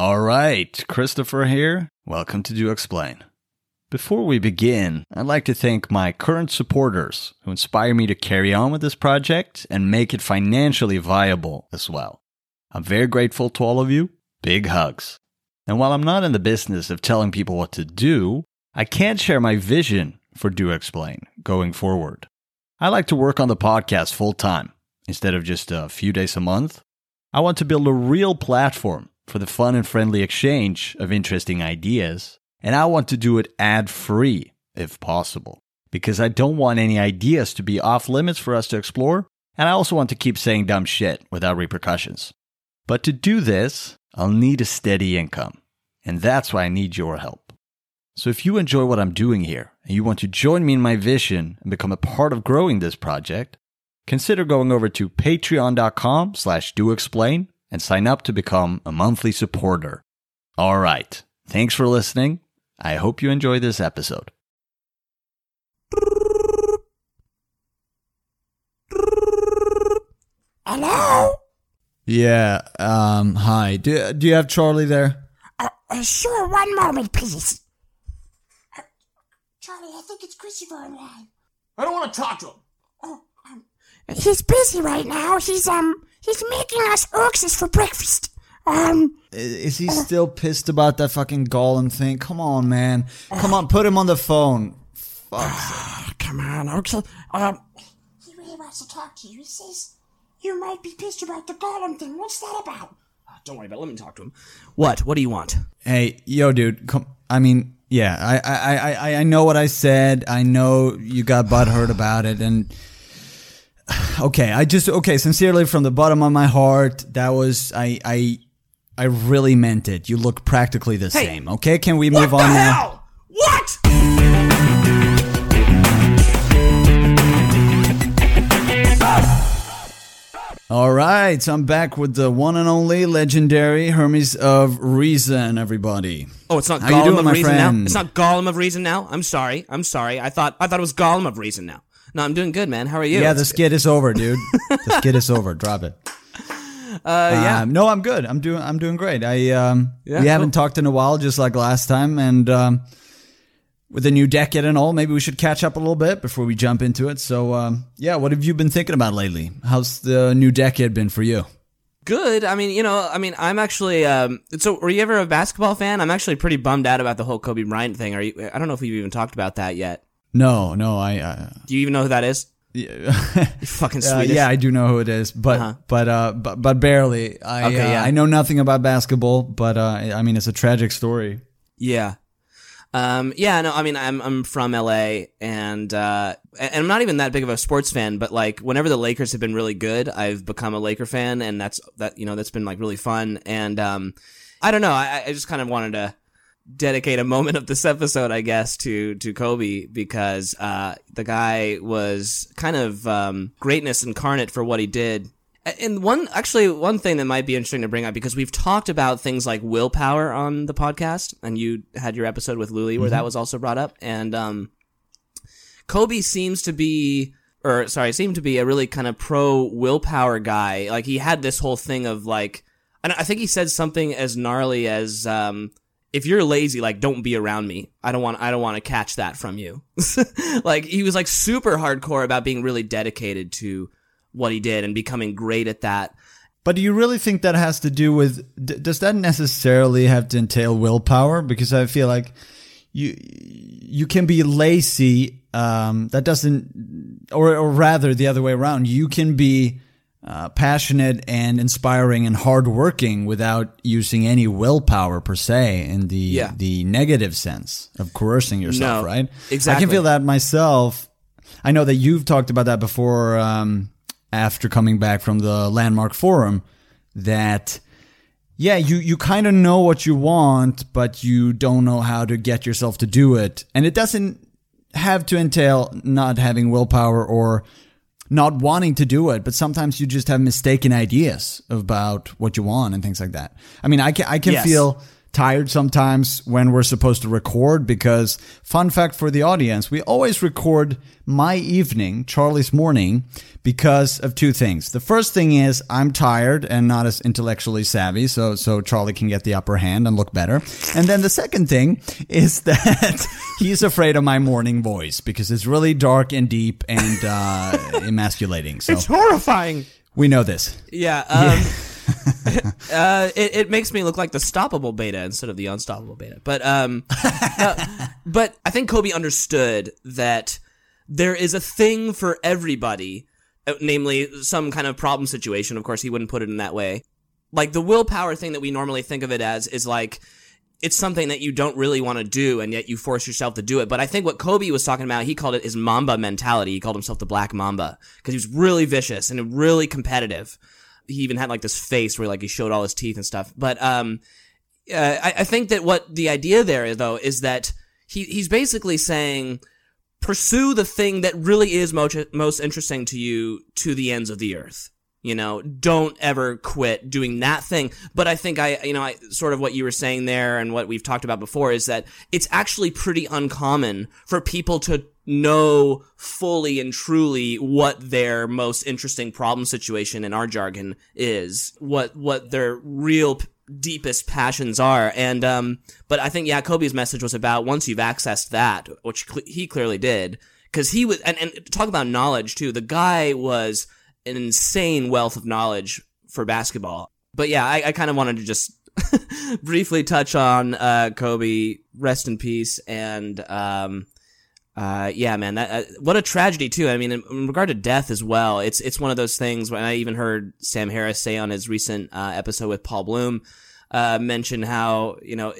All right, Christopher here. Welcome to Do Explain. Before we begin, I'd like to thank my current supporters who inspire me to carry on with this project and make it financially viable as well. I'm very grateful to all of you. Big hugs. And while I'm not in the business of telling people what to do, I can share my vision for Do Explain going forward. I like to work on the podcast full time instead of just a few days a month. I want to build a real platform for the fun and friendly exchange of interesting ideas and I want to do it ad free if possible, because I don't want any ideas to be off limits for us to explore, and I also want to keep saying dumb shit without repercussions. But to do this, I'll need a steady income, and that's why I need your help. So if you enjoy what I'm doing here and you want to join me in my vision and become a part of growing this project, consider going over to patreon.com slash doexplain and sign up to become a monthly supporter. All right. Thanks for listening I hope you enjoy this episode. Hello? Yeah, um, hi. Do, do you have Charlie there? Uh, uh, sure, one moment, please. Uh, Charlie, I think it's Christopher online. I don't want to talk to him. Oh, um, he's busy right now. He's, um, he's making us oxes for breakfast. Um, is he still pissed about that fucking Gollum thing? Come on, man. Come on, put him on the phone. Fuck. come on, okay. Um, he really wants to talk to you. He says you might be pissed about the Gollum thing. What's that about? Uh, don't worry about it. Let me talk to him. What? What do you want? Hey, yo, dude. Come. I mean, yeah. I, I, I, I know what I said. I know you got butthurt about it, and okay. I just okay. Sincerely, from the bottom of my heart, that was I, I I really meant it. You look practically the hey, same. Okay, can we move on hell? now? What? All right, so I'm back with the one and only legendary Hermes of Reason, everybody. Oh, it's not How Gollum doing, of Reason friend? now. It's not Gollum of Reason now. I'm sorry. I'm sorry. I thought I thought it was Gollum of Reason now. No, I'm doing good, man. How are you? Yeah, the skit is over, dude. the skit is over. Drop it. Uh, yeah. Um, no, I'm good. I'm doing. I'm doing great. I um, yeah, we haven't talked in a while, just like last time, and um, with the new decade and all, maybe we should catch up a little bit before we jump into it. So, um, yeah, what have you been thinking about lately? How's the new decade been for you? Good. I mean, you know, I mean, I'm actually. Um, so, were you ever a basketball fan? I'm actually pretty bummed out about the whole Kobe Bryant thing. Are you? I don't know if we've even talked about that yet. No, no. I. Uh, Do you even know who that is? Yeah. fucking uh, yeah, I do know who it is, but uh-huh. but uh, but but barely. I okay, uh, yeah. I know nothing about basketball, but uh, I mean it's a tragic story. Yeah. Um, yeah, no, I mean, I'm, I'm from LA and, uh, and I'm not even that big of a sports fan, but like, whenever the Lakers have been really good, I've become a Laker fan and that's, that, you know, that's been like really fun. And, um, I don't know, I, I just kind of wanted to, dedicate a moment of this episode, I guess, to to Kobe because uh, the guy was kind of um, greatness incarnate for what he did. And one, actually, one thing that might be interesting to bring up because we've talked about things like willpower on the podcast, and you had your episode with Lulie where mm-hmm. that was also brought up. And um, Kobe seems to be, or sorry, seemed to be a really kind of pro willpower guy. Like he had this whole thing of like, and I think he said something as gnarly as um, if you're lazy, like don't be around me. I don't want I don't want to catch that from you. like he was like super hardcore about being really dedicated to what he did and becoming great at that. But do you really think that has to do with does that necessarily have to entail willpower because I feel like you you can be lazy um, that doesn't or or rather the other way around you can be uh, passionate and inspiring and hardworking without using any willpower per se in the yeah. the negative sense of coercing yourself, no, right? Exactly. I can feel that myself. I know that you've talked about that before um, after coming back from the Landmark Forum. That yeah, you you kind of know what you want, but you don't know how to get yourself to do it, and it doesn't have to entail not having willpower or not wanting to do it, but sometimes you just have mistaken ideas about what you want and things like that. I mean, I can I can yes. feel tired sometimes when we're supposed to record because fun fact for the audience, we always record my evening, Charlie's morning, because of two things. The first thing is I'm tired and not as intellectually savvy, so so Charlie can get the upper hand and look better. And then the second thing is that he's afraid of my morning voice because it's really dark and deep and uh, emasculating. So horrifying. we know this. Yeah. Um, uh, it, it makes me look like the stoppable beta instead of the unstoppable beta. But um, no, but I think Kobe understood that there is a thing for everybody, uh, namely some kind of problem situation. Of course, he wouldn't put it in that way. Like the willpower thing that we normally think of it as is like it's something that you don't really want to do and yet you force yourself to do it. But I think what Kobe was talking about, he called it his Mamba mentality. He called himself the Black Mamba because he was really vicious and really competitive. He even had like this face where like he showed all his teeth and stuff. But um, uh, I, I think that what the idea there is though is that he he's basically saying pursue the thing that really is most most interesting to you to the ends of the earth. You know, don't ever quit doing that thing. But I think I, you know, I sort of what you were saying there and what we've talked about before is that it's actually pretty uncommon for people to know fully and truly what their most interesting problem situation in our jargon is, what, what their real p- deepest passions are. And, um, but I think, yeah, Kobe's message was about once you've accessed that, which cl- he clearly did, cause he was, and, and talk about knowledge too. The guy was, an insane wealth of knowledge for basketball. But yeah, I, I kind of wanted to just briefly touch on uh, Kobe, rest in peace, and um, uh, yeah, man, that uh, what a tragedy too. I mean, in, in, regard to death as well, it's it's one of those things. When I even heard Sam Harris say on his recent uh, episode with Paul Bloom, uh, mention how you know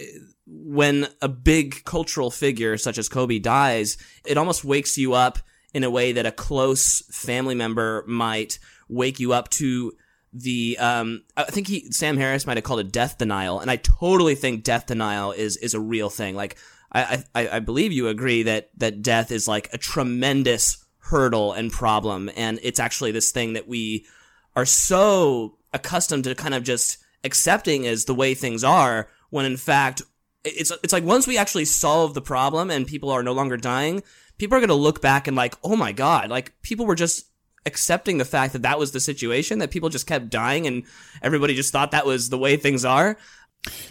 when a big cultural figure such as Kobe dies, it almost wakes you up in a way that a close family member might wake you up to the um I think he Sam Harris might have called it death denial and I totally think death denial is is a real thing. Like I I, I believe you agree that that death is like a tremendous hurdle and problem and it's actually this thing that we are so accustomed to kind of just accepting as the way things are when in fact it's it's like once we actually solve the problem and people are no longer dying people are going to look back and like, oh my God, like people were just accepting the fact that that was the situation, that people just kept dying and everybody just thought that was the way things are.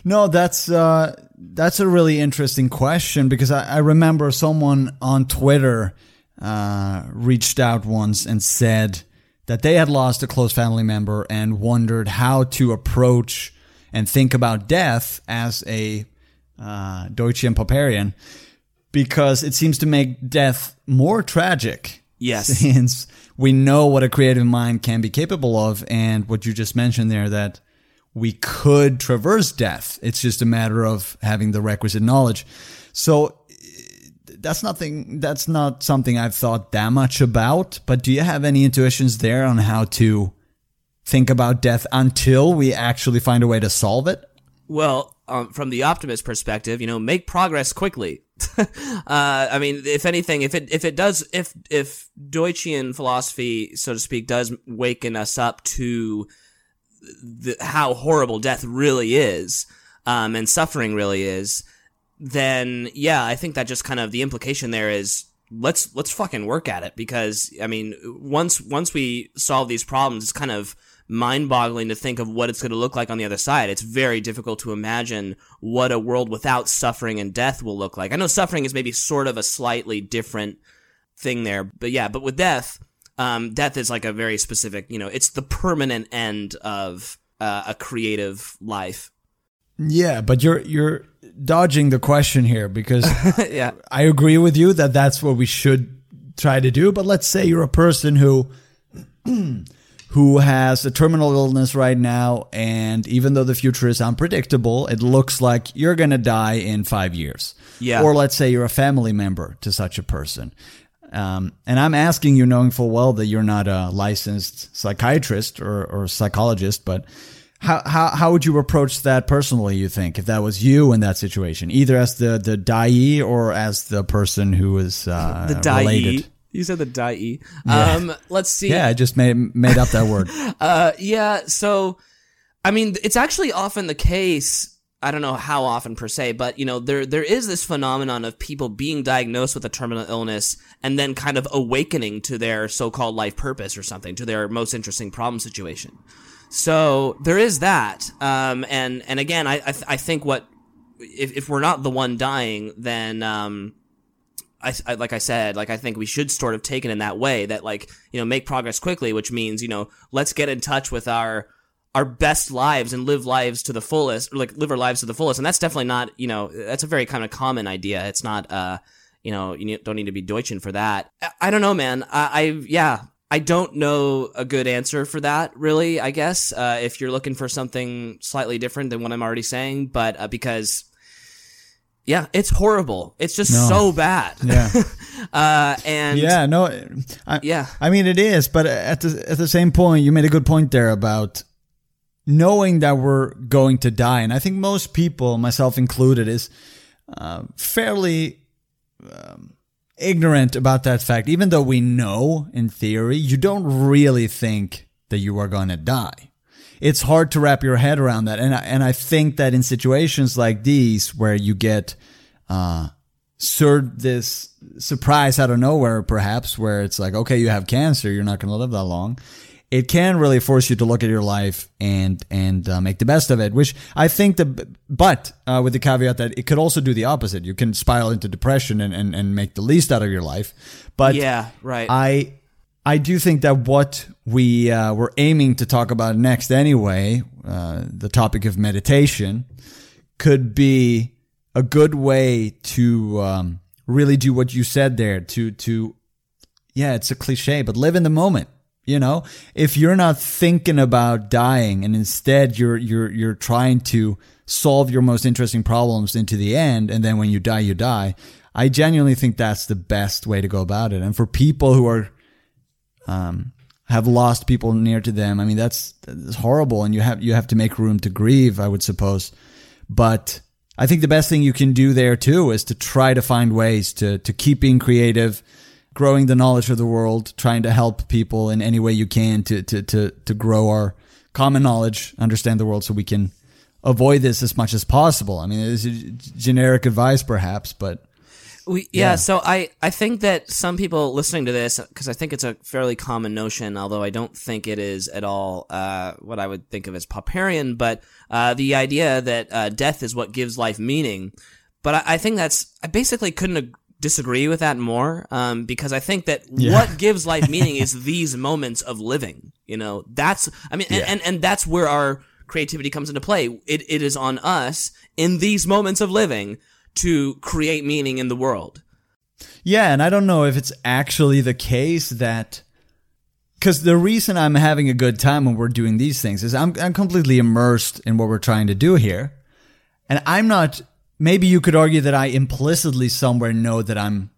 No, that's uh, that's a really interesting question because I, I remember someone on Twitter uh, reached out once and said that they had lost a close family member and wondered how to approach and think about death as a uh, Deutsche Popperian because it seems to make death more tragic. Yes. Since we know what a creative mind can be capable of, and what you just mentioned there, that we could traverse death. It's just a matter of having the requisite knowledge. So eh, that's nothing, that's not something I've thought that much about. But do you have any intuitions there on how to think about death until we actually find a way to solve it? Well, um, from the optimist perspective, you know, make progress quickly. uh, I mean, if anything, if it if it does, if if Deutschian philosophy, so to speak, does waken us up to the, how horrible death really is, um, and suffering really is, then yeah, I think that just kind of the implication there is let's let's fucking work at it because I mean, once once we solve these problems, it's kind of mind boggling to think of what it's going to look like on the other side. It's very difficult to imagine what a world without suffering and death will look like. I know suffering is maybe sort of a slightly different thing there, but yeah, but with death, um, death is like a very specific, you know, it's the permanent end of uh, a creative life. Yeah, but you're you're dodging the question here because yeah, I agree with you that that's what we should try to do. But let's say you're a person who who has a terminal illness right now, and even though the future is unpredictable, it looks like you're going to die in five years. Yeah. Or let's say you're a family member to such a person. Um, and I'm asking you, knowing full well that you're not a licensed psychiatrist or, or psychologist, but how, how, how would you approach that personally, you think, if that was you in that situation, either as the, the die or as the person who is uh, the die. related? You said the die. Yeah. Um, let's see. Yeah, I just made made up that word. uh, yeah. So, I mean, it's actually often the case I don't know how often per se, but you know, there there is this phenomenon of people being diagnosed with a terminal illness and then kind of awakening to their so-called life purpose or something, to their most interesting problem situation. So there is that, um, and and again, I I, th- I think what if if we're not the one dying, then um, I, I, like I said, like I think we should sort of take it in that way that like you know make progress quickly, which means you know let's get in touch with our our best lives and live lives to the fullest, or like live our lives to the fullest. And that's definitely not, you know, that's a very kind of common idea. It's not, uh, you know, you don't need to be Deutschian for that. I, I don't know, man. I, I, yeah, I don't know a good answer for that, really, I guess, uh, if you're looking for something slightly different than what I'm already saying, but, uh, because, yeah, it's horrible. It's just No. so bad. Yeah. uh, and yeah, no, I, Yeah. I mean, it is, but at the at the same point, you made a good point there about knowing that we're going to die, and I think most people, myself included, is uh, fairly um, ignorant about that fact. Even though we know in theory, you don't really think that you are going to die. It's hard to wrap your head around that, and I, and I think that in situations like these where you get uh, sur this surprise out of nowhere, perhaps, where it's like, okay, you have cancer, you're not going to live that long. It can really force you to look at your life and and uh, make the best of it. Which I think the but uh, with the caveat that it could also do the opposite. You can spiral into depression and, and, and make the least out of your life. But yeah, right. I I do think that what we uh, were aiming to talk about next, anyway, uh, the topic of meditation, could be a good way to um, really do what you said there. To to yeah, it's a cliche, but live in the moment. You know, if you're not thinking about dying and instead you're you're you're trying to solve your most interesting problems into the end, and then when you die, you die. I genuinely think that's the best way to go about it. And for people who are um, have lost people near to them, I mean that's that's horrible, and you have you have to make room to grieve. I would suppose, but I think the best thing you can do there too is to try to find ways to to keep being creative, growing the knowledge of the world, trying to help people in any way you can to to to to grow our common knowledge, understand the world, so we can avoid this as much as possible. I mean, it's generic advice, perhaps, but We, yeah, Yeah. so I, I think that some people listening to this, because I think it's a fairly common notion, although I don't think it is at all uh, what I would think of as Popperian, but uh, the idea that uh, death is what gives life meaning. But I, I think that's, I basically couldn't ag- disagree with that more, um, because I think that what gives life meaning is these moments of living. You know, that's, I mean, and, and, and that's where our creativity comes into play. It, it is on us in these moments of living to create meaning in the world. Yeah, and I don't know if it's actually the case that because the reason I'm having a good time when we're doing these things is I'm I'm completely immersed in what we're trying to do here, and I'm not. Maybe you could argue that I implicitly somewhere know that I'm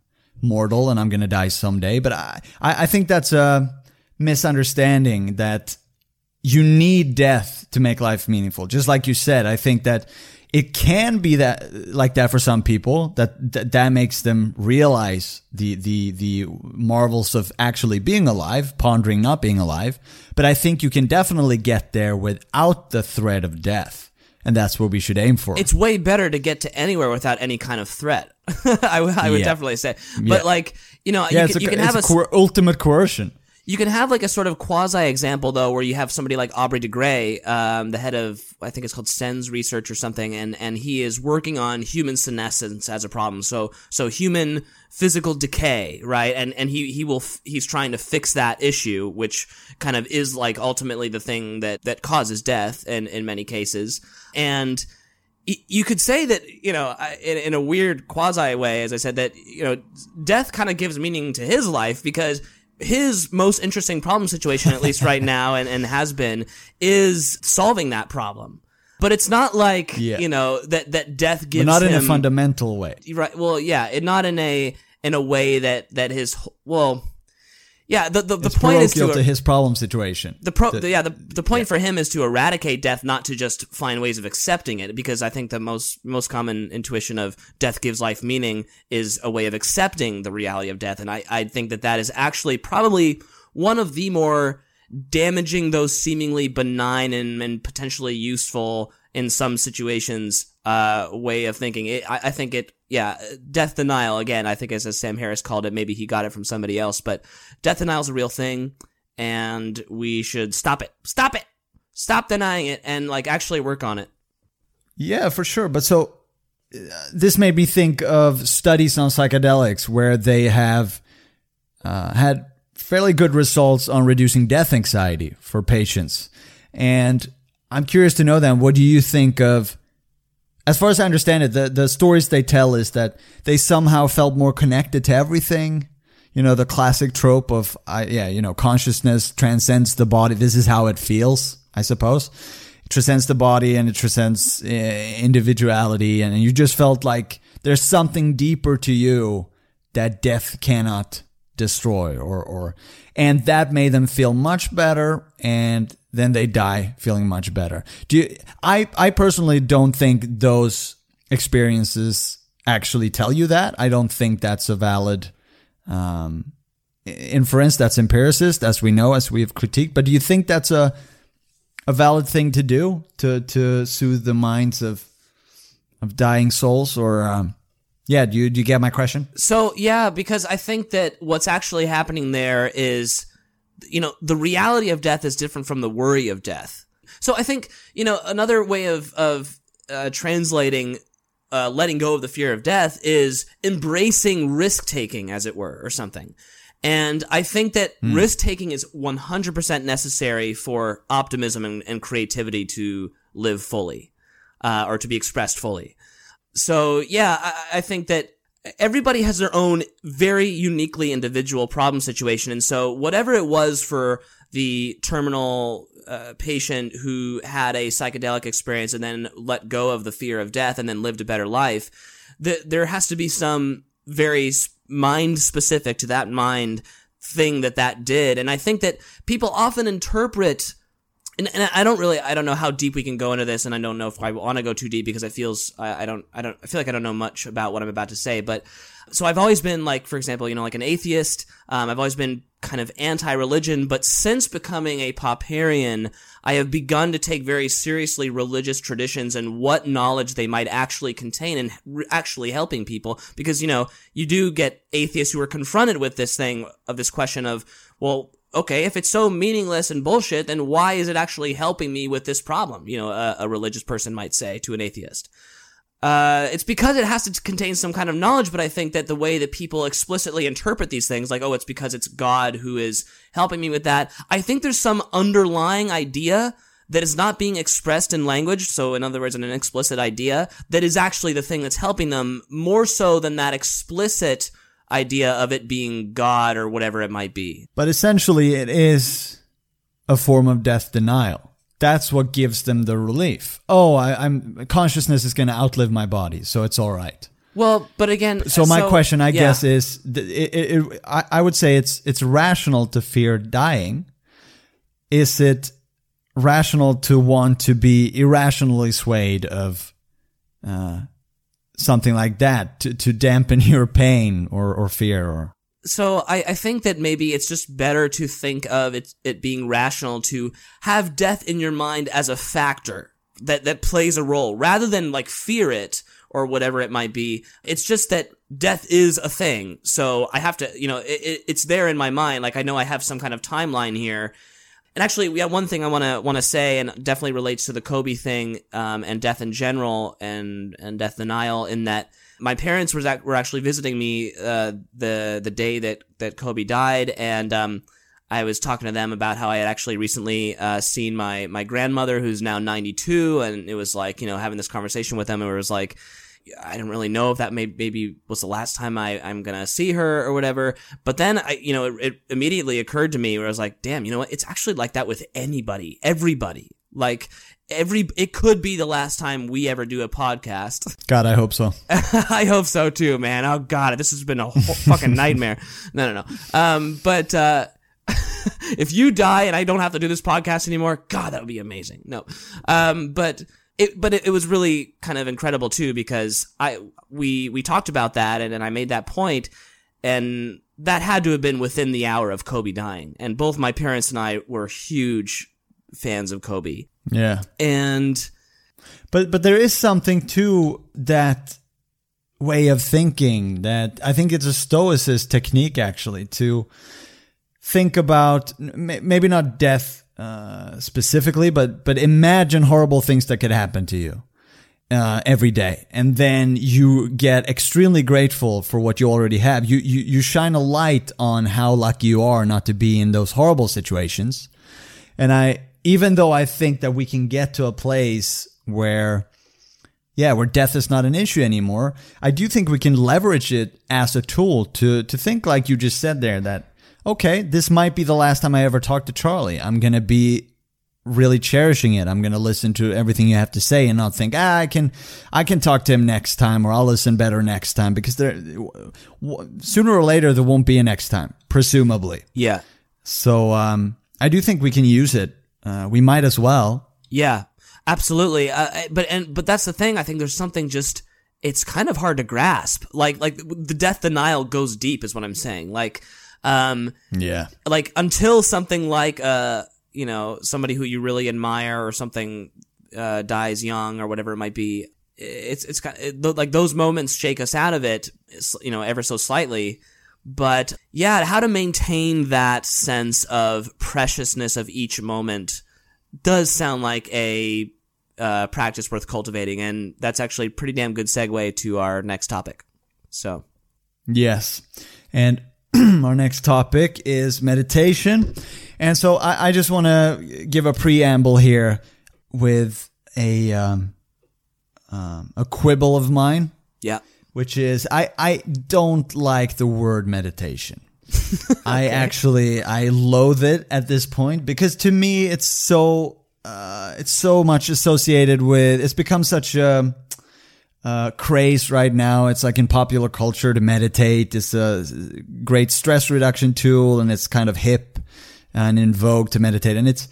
mortal and I'm going to die someday, but I I I think that's a misunderstanding that you need death to make life meaningful. Just like you said, I think that it can be that like that for some people that that, that makes them realize the the the marvels of actually being alive, pondering not being alive. But I think you can definitely get there without the threat of death. And that's what we should aim for. It's way better to get to anywhere without any kind of threat. I, would- I would Yeah. definitely say. But Yeah. like, you know, yeah, you it's can, a, you can have a a, coer- ultimate coercion. You can have like a sort of quasi example though, where you have somebody like Aubrey de Grey, um, the head of I think it's called SENS Research or something, and and he is working on human senescence as a problem. So so human physical decay, right? And and he he will f- he's trying to fix that issue, which kind of is like ultimately the thing that that causes death, in in many cases, and you could say that you know in, in a weird quasi way as i said that you know death kind of gives meaning to his life because his most interesting problem situation at least right now and, and has been is solving that problem but it's not like Yeah. you know that that death But gives not in a fundamental way. right well yeah it not in a in a way that that his well yeah the the, the point is to, to er his problem situation. the pro, the, yeah, the, the point for him is to eradicate death, not to just find ways of accepting it. Because I think the most most common intuition of death gives life meaning is a way of accepting the reality of death, and I I think that that is actually probably one of the more damaging, those seemingly benign and, and potentially useful in some situations uh, way of thinking. It, I, I think it, yeah, death denial. Again, I think as, as Sam Harris called it, maybe he got it from somebody else, but death denial is a real thing, and we should stop it. Stop it. Stop denying it, and like actually work on it. Yeah, for sure. But so uh, this made me think of studies on psychedelics where they have uh, had fairly good results on reducing death anxiety for patients. And I'm curious to know then, what do you think of? As far as I understand it, the, the stories they tell is that they somehow felt more connected to everything. You know, the classic trope of, I, yeah, you know, consciousness transcends the body. This is how it feels, I suppose. It transcends the body and it transcends uh, individuality. And you just felt like there's something deeper to you that death cannot destroy or, or, and that made them feel much better. And then they die feeling much better. Do you, I, I personally don't think those experiences actually tell you that. I don't think that's a valid, um, inference. That's empiricist, as we know, as we have critiqued. But do you think that's a, a valid thing to do to, to soothe the minds of, of dying souls or, um, yeah, do you, do you get my question? So yeah, because I think that what's actually happening there is, you know, the reality of death is different from the worry of death. So I think you know another way of of uh, translating uh, letting go of the fear of death is embracing risk taking, as it were, or something. And I think that risk taking is 100% necessary for optimism and, and creativity to live fully, uh, or to be expressed fully. So yeah, I, I think that everybody has their own very uniquely individual problem situation. And so whatever it was for the terminal uh, patient who had a psychedelic experience and then let go of the fear of death and then lived a better life, th- there has to be some very mind specific to that mind thing that that did. And I think that people often interpret and, and I don't really, I don't know how deep we can go into this, and I don't know if I want to go too deep because it feels, I, I don't, I don't, I feel like I don't know much about what I'm about to say. But so I've always been like, for example, you know, like an atheist. Um, I've always been kind of anti-religion, but since becoming a Popperian, I have begun to take very seriously religious traditions and what knowledge they might actually contain and re- actually helping people. Because you know, you do get atheists who are confronted with this thing of this question of, well okay, if it's so meaningless and bullshit, then why is it actually helping me with this problem? You know, a, a religious person might say to an atheist. Uh, it's because it has to contain some kind of knowledge, but I think that the way that people explicitly interpret these things, like, oh, it's because it's God who is helping me with that, I think there's some underlying idea that is not being expressed in language, so in other words, an explicit idea, that is actually the thing that's helping them more so than that explicit idea of it being God or whatever it might be. But essentially, it is a form of death denial. That's what gives them the relief. Oh, I, am consciousness is going to outlive my body, so it's all right. Well, but again, So my question, I yeah. guess, is it, it, it, I, I would say it's it's rational to fear dying. Is it rational to want to be irrationally swayed of uh, something like that to, to dampen your pain or, or fear or so I, I think that maybe it's just better to think of it, it being rational to have death in your mind as a factor that, that plays a role rather than like fear it or whatever it might be. It's just that death is a thing. So I have to, you know, it, it, it's there in my mind. Like I know I have some kind of timeline here. And actually, we have one thing I want to want to say, and definitely relates to the Kobe thing um, and death in general, and and death denial. In that, my parents were actually visiting me uh, the the day that that Kobe died, and um, I was talking to them about how I had actually recently uh, seen my my grandmother, who's now 92, and it was like you know having this conversation with them, and it was like. I don't really know if that may, maybe was the last time I, I'm gonna see her or whatever. But then I, you know, it, it immediately occurred to me where I was like, damn, you know what? It's actually like that with anybody, everybody. Like every, it could be the last time we ever do a podcast. God, I hope so. I hope so too, man. Oh god, this has been a whole fucking nightmare. No, no, no. Um, but uh, if you die and I don't have to do this podcast anymore, God, that would be amazing. No, um, but it, but it, it was really kind of incredible too because I we we talked about that and, and I made that point and that had to have been within the hour of Kobe dying and both my parents and I were huge fans of Kobe Yeah. and But but there is something to that way of thinking that I think it's a stoicist technique actually to think about maybe not death uh, specifically, but but imagine horrible things that could happen to you uh, every day, and then you get extremely grateful for what you already have. You, you you shine a light on how lucky you are not to be in those horrible situations, and I even though I think that we can get to a place where yeah, where death is not an issue anymore, I do think we can leverage it as a tool to to think like you just said there that okay, this might be the last time I ever talk to Charlie. I'm going to be really cherishing it. I'm going to listen to everything you have to say and not think, ah, I can, I can talk to him next time or I'll listen better next time because there, sooner or later there won't be a next time, presumably. Yeah. So, um, I do think we can use it. Uh, we might as well. Yeah, absolutely. Uh, but and but that's the thing. I think there's something just it's kind of hard to grasp. Like like the death denial goes deep, is what I'm saying. Like um Yeah. like until something like uh you know somebody who you really admire or something uh dies young or whatever it might be. It's it's kind it, like those moments shake us out of it, you know, ever so slightly. But yeah, how to maintain that sense of preciousness of each moment does sound like a uh, practice worth cultivating, and that's actually a pretty damn good segue to our next topic. So, Yes. And our next topic is meditation. And so I, I just want to give a preamble here with a um, um, a quibble of mine, yeah, which is I, I don't like the word meditation. I actually I loathe it at this point because to me it's so uh, it's so much associated with it's become such a uh, craze right now. It's like in popular culture to meditate. It's a great stress reduction tool, and it's kind of hip and in vogue to meditate. And it's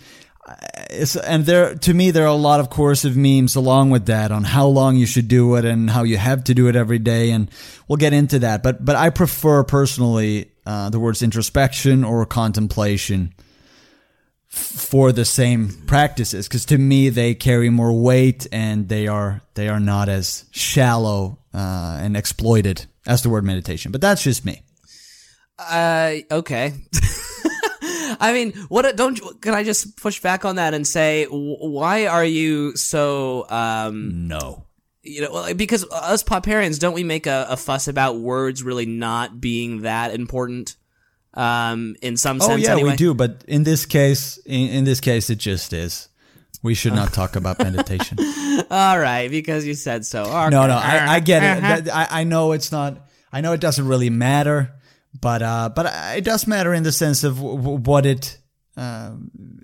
it's and there to me there are a lot of coercive memes along with that on how long you should do it and how you have to do it every day. And we'll get into that. But but I prefer personally uh, the words introspection or contemplation for the same practices because to me they carry more weight and they are they are not as shallow uh, and exploited as the word meditation but that's just me uh, okay. I mean, what? Don't can I just push back on that and say, why are you so? um no you know, because us Popperians, don't we make a, a fuss about words really not being that important? Um, in some sense. oh yeah anyway. we do but in this case in, in this case it just is we should not talk about meditation All right, because you said so. Okay. no no I, I get it That- I, I know it's not i know it doesn't really matter but uh but it does matter in the sense of w- w- what it uh,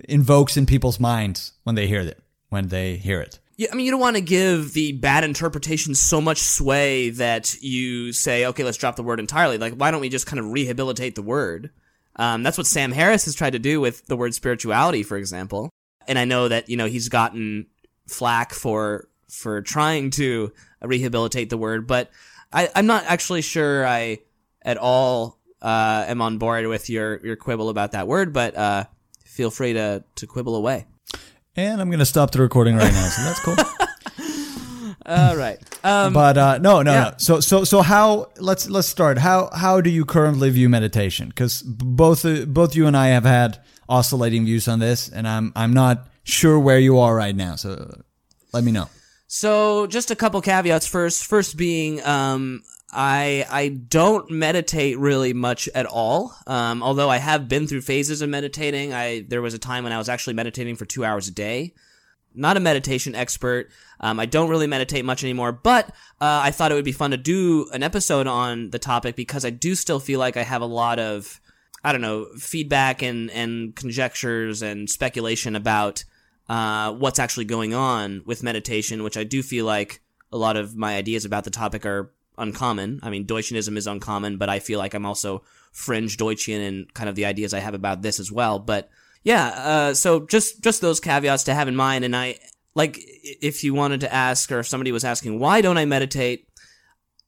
invokes in people's minds when they hear it when they hear it Yeah, I mean, you don't want to give the bad interpretation so much sway that you say, okay, let's drop the word entirely. Like, why don't we just kind of rehabilitate the word? Um, that's what Sam Harris has tried to do with the word spirituality, for example. And I know that, you know, he's gotten flack for, for trying to rehabilitate the word, but I, I'm not actually sure I at all, uh, am on board with your, your quibble about that word, but, uh, feel free to, to quibble away. And i'm gonna stop the recording right now so that's cool All right. Um, but uh, no, no, yeah. no. So, so, so how? Let's let's start. How how do you currently view meditation? Because both uh, both you and I have had oscillating views on this, and I'm I'm not sure where you are right now. So, let me know. So just a couple caveats first. First being, um, I I don't meditate really much at all. Um, although I have been through phases of meditating. I there was a time when I was actually meditating for two hours a day. Not a meditation expert. Um, I don't really meditate much anymore, but uh, I thought it would be fun to do an episode on the topic because I do still feel like I have a lot of I don't know feedback and and conjectures and speculation about uh, what's actually going on with meditation, which I do feel like a lot of my ideas about the topic are uncommon. I mean, Deutschianism is uncommon, but I feel like I'm also fringe Deutschian in kind of the ideas I have about this as well. But yeah, uh, so just just those caveats to have in mind. And I like if you wanted to ask, or if somebody was asking, why don't I meditate?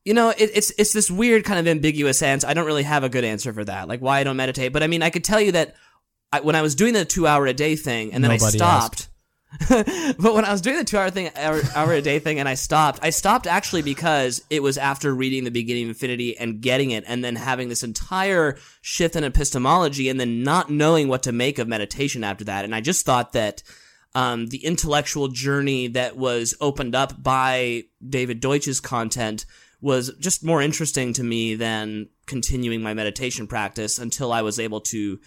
You know, it, it's it's this weird kind of ambiguous answer. I don't really have a good answer for that, like why I don't meditate. But I mean, I could tell you that I, when I was doing the two hour a day thing, and then I Nobody stopped. but when I was doing the two hour thing, hour, hour a day thing, and I stopped, I stopped actually because it was after reading the beginning of Infinity and getting it, and then having this entire shift in epistemology, and then not knowing what to make of meditation after that. And I just thought that um, the intellectual journey that was opened up by David Deutsch's content was just more interesting to me than continuing my meditation practice until I was able to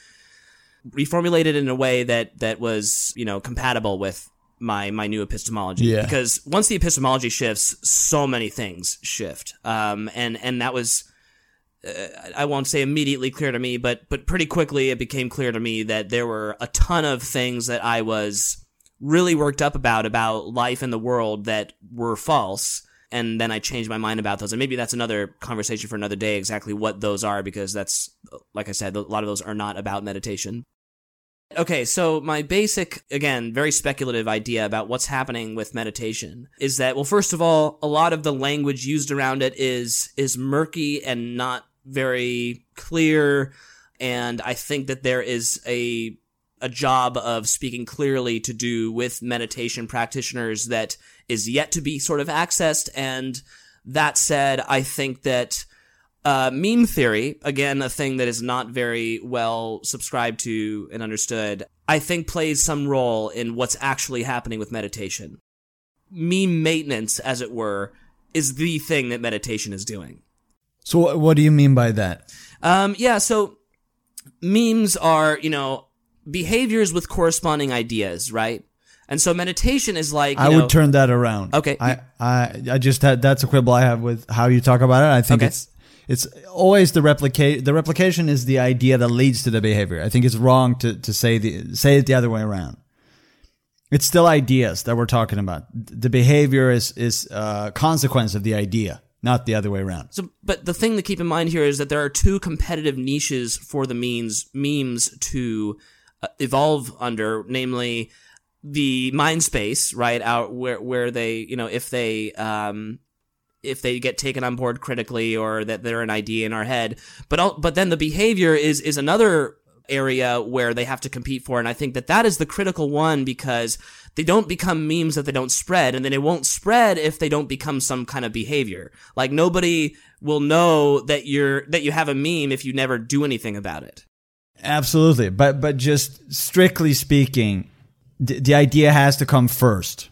reformulate it in a way that that was you know compatible with my my new epistemology. Yeah. because once the epistemology shifts so many things shift. Um and and that was uh, I won't say immediately clear to me but but pretty quickly it became clear to me that there were a ton of things that I was really worked up about about life and the world that were false and then I changed my mind about those and maybe that's another conversation for another day exactly what those are because that's like I said a lot of those are not about meditation Okay, so my basic, again, very speculative idea about what's happening with meditation is that, well, first of all, a lot of the language used around it is, is murky and not very clear. And I think that there is a, a job of speaking clearly to do with meditation practitioners that is yet to be sort of accessed. And that said, I think that uh, meme theory, again, a thing that is not very well subscribed to and understood, I think plays some role in what's actually happening with meditation. Meme maintenance, as it were, is the thing that meditation is doing. So what, what do you mean by that? Um, yeah, so memes are, you know, behaviors with corresponding ideas, right? And so meditation is like, I know, would turn that around. Okay. I, I, I just had that's a quibble I have with how you talk about it. I think Okay. it's it's always the replicate. The replication is the idea that leads to the behavior. I think it's wrong to to say the say it the other way around. It's still ideas that we're talking about. The behavior is is a consequence of the idea, not the other way around. So, but the thing to keep in mind here is that there are two competitive niches for the memes memes to uh, evolve under, namely the mind space, right? Out where where they, you know, if they um if they get taken on board critically or that they're an idea in our head, but all, but then the behavior is is another area where they have to compete for, and I think that that is the critical one because they don't become memes if they don't spread, and then it won't spread if they don't become some kind of behavior. Like nobody will know that you're that you have a meme if you never do anything about it. Absolutely, but but just strictly speaking, the, the idea has to come first,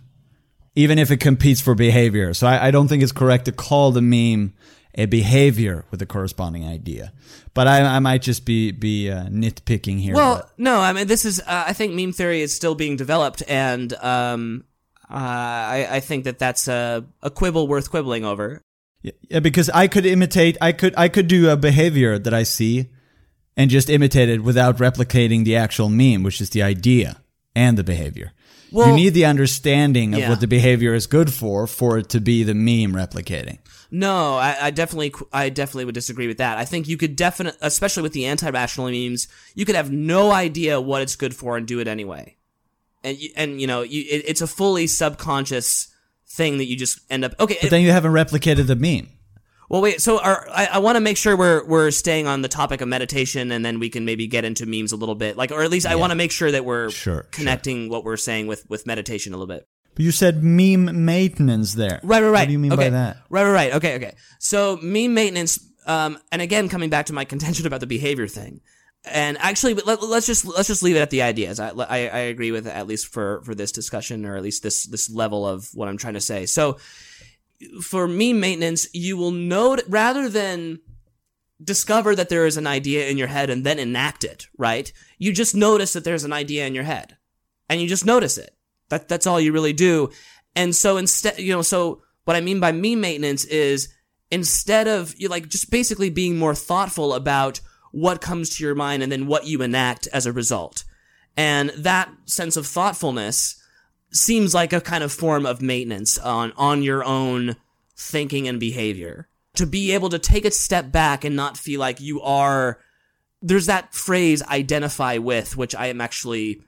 even if it competes for behavior. So I, I don't think it's correct to call the meme a behavior with a corresponding idea. But I, I might just be be uh, nitpicking here. Well, but- no, I mean this is. Uh, I think meme theory is still being developed, and um, uh, I, I think that that's a, a quibble worth quibbling over. Yeah, yeah, because I could imitate. I could I could do a behavior that I see, and just imitate it without replicating the actual meme, which is the idea and the behavior. Well- you need the understanding of Yeah. what the behavior is good for for it to be the meme replicating. No, I, I definitely, I definitely would disagree with that. I think you could definitely, especially with the anti-rational memes, you could have no idea what it's good for and do it anyway. And you, and you know, you, it, it's a fully subconscious thing that you just end up. Okay, But then you haven't replicated the meme. Well, wait. So, our, I, I want to make sure we're we're staying on the topic of meditation, and then we can maybe get into memes a little bit, like, or at least I want to make sure that we're Sure, sure. connecting what we're saying with with meditation a little bit. But you said meme maintenance there. Right, right, right. What do you mean okay. by that? Right, right, right. Okay, okay. So meme maintenance, um, and again, coming back to my contention about the behavior thing, and actually, but let, let's just let's just leave it at the ideas. I, I I agree with it, at least for for this discussion, or at least this this level of what I'm trying to say. So for meme maintenance, you will note rather than discover that there is an idea in your head and then enact it, right? You just notice that there's an idea in your head. And you just notice it. That that's all you really do. And so instead, you know, so what I mean by meme maintenance is instead of you like just basically being more thoughtful about what comes to your mind and then what you enact as a result. And that sense of thoughtfulness seems like a kind of form of maintenance on on your own thinking and behavior. To be able to take a step back and not feel like you are there's that phrase identify with which i am actually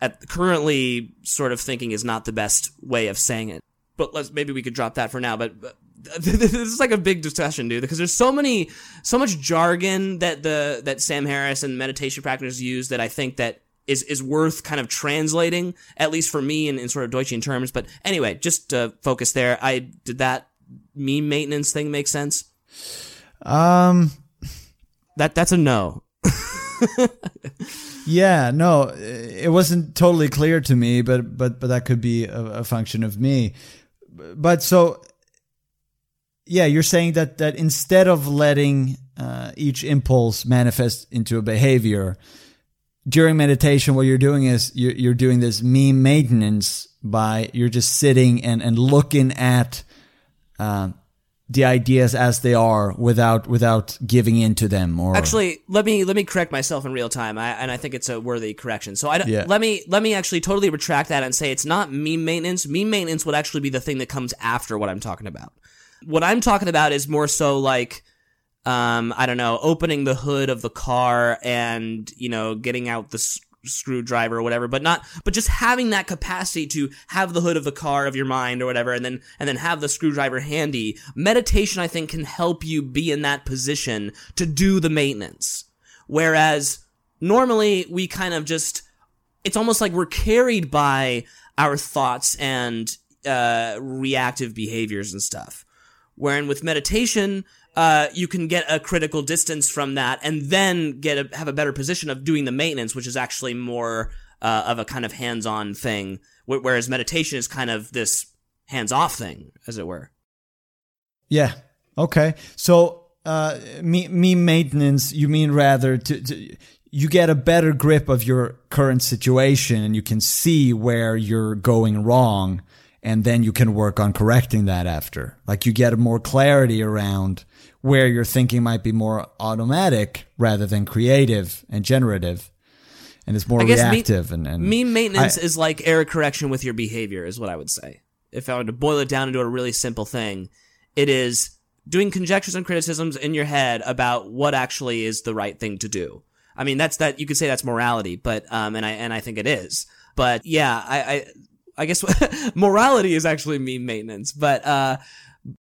at currently sort of thinking is not the best way of saying it. But let's maybe we could drop that for now but, but this is like a big discussion dude because there's so many so much jargon that the that sam harris and meditation practitioners use that i think that is is worth kind of translating, at least for me in, in sort of Deutschian terms. But anyway, just to focus there. I did that meme maintenance thing make sense? Um, That that's a no. yeah, no, it wasn't totally clear to me, but but but that could be a, a function of me. But so, yeah, you're saying that that instead of letting uh, each impulse manifest into a behavior during meditation, what you're doing is you're, you're doing this meme maintenance by you're just sitting and and looking at. Uh, the ideas as they are without without giving in to them or Actually, let me let me correct myself in real time, I, and I think it's a worthy correction. So I don't- Yeah. let me let me actually totally retract that and say it's not meme maintenance. Meme maintenance would actually be the thing that comes after what I'm talking about. What I'm talking about is more so like, um, I don't know, opening the hood of the car and you know getting out the s- screwdriver or whatever, but not, but just having that capacity to have the hood of the car of your mind or whatever, and then and then have the screwdriver handy. Meditation, I think, can help you be in that position to do the maintenance. Whereas normally we kind of just, it's almost like we're carried by our thoughts and uh, reactive behaviors and stuff. Wherein with meditation, uh, you can get a critical distance from that and then get a, have a better position of doing the maintenance, which is actually more uh, of a kind of hands-on thing. Wh- Whereas meditation is kind of this hands-off thing, as it were. Yeah. Okay. So, uh, me, me maintenance, you mean rather to, to, you get a better grip of your current situation and you can see where you're going wrong and then you can work on correcting that after. Like you get more clarity around where your thinking might be more automatic rather than creative and generative. And it's more guess me- reactive and, and Meme maintenance I- is like error correction with your behavior, is what I would say. If I were to boil it down into a really simple thing, it is doing conjectures and criticisms in your head about what actually is the right thing to do. I mean, that's that you could say that's morality, but um, and I and I think it is. But yeah, I I, I guess morality is actually meme maintenance. But uh,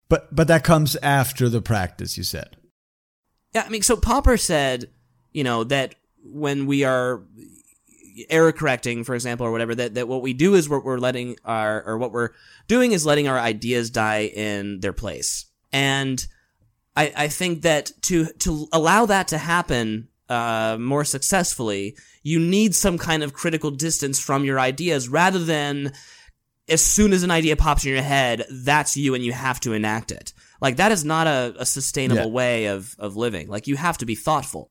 but, but that comes after the practice, you said. Yeah, I mean, so Popper said, you know, that when we are error correcting, for example, or whatever, that, that what we do is we're, we're letting our, or what we're doing is letting our ideas die in their place. And I, I think that to, to allow that to happen, uh, more successfully, you need some kind of critical distance from your ideas rather than as soon as an idea pops in your head, that's you and you have to enact it. Like that is not a, a sustainable Yeah. way of, of living. Like you have to be thoughtful.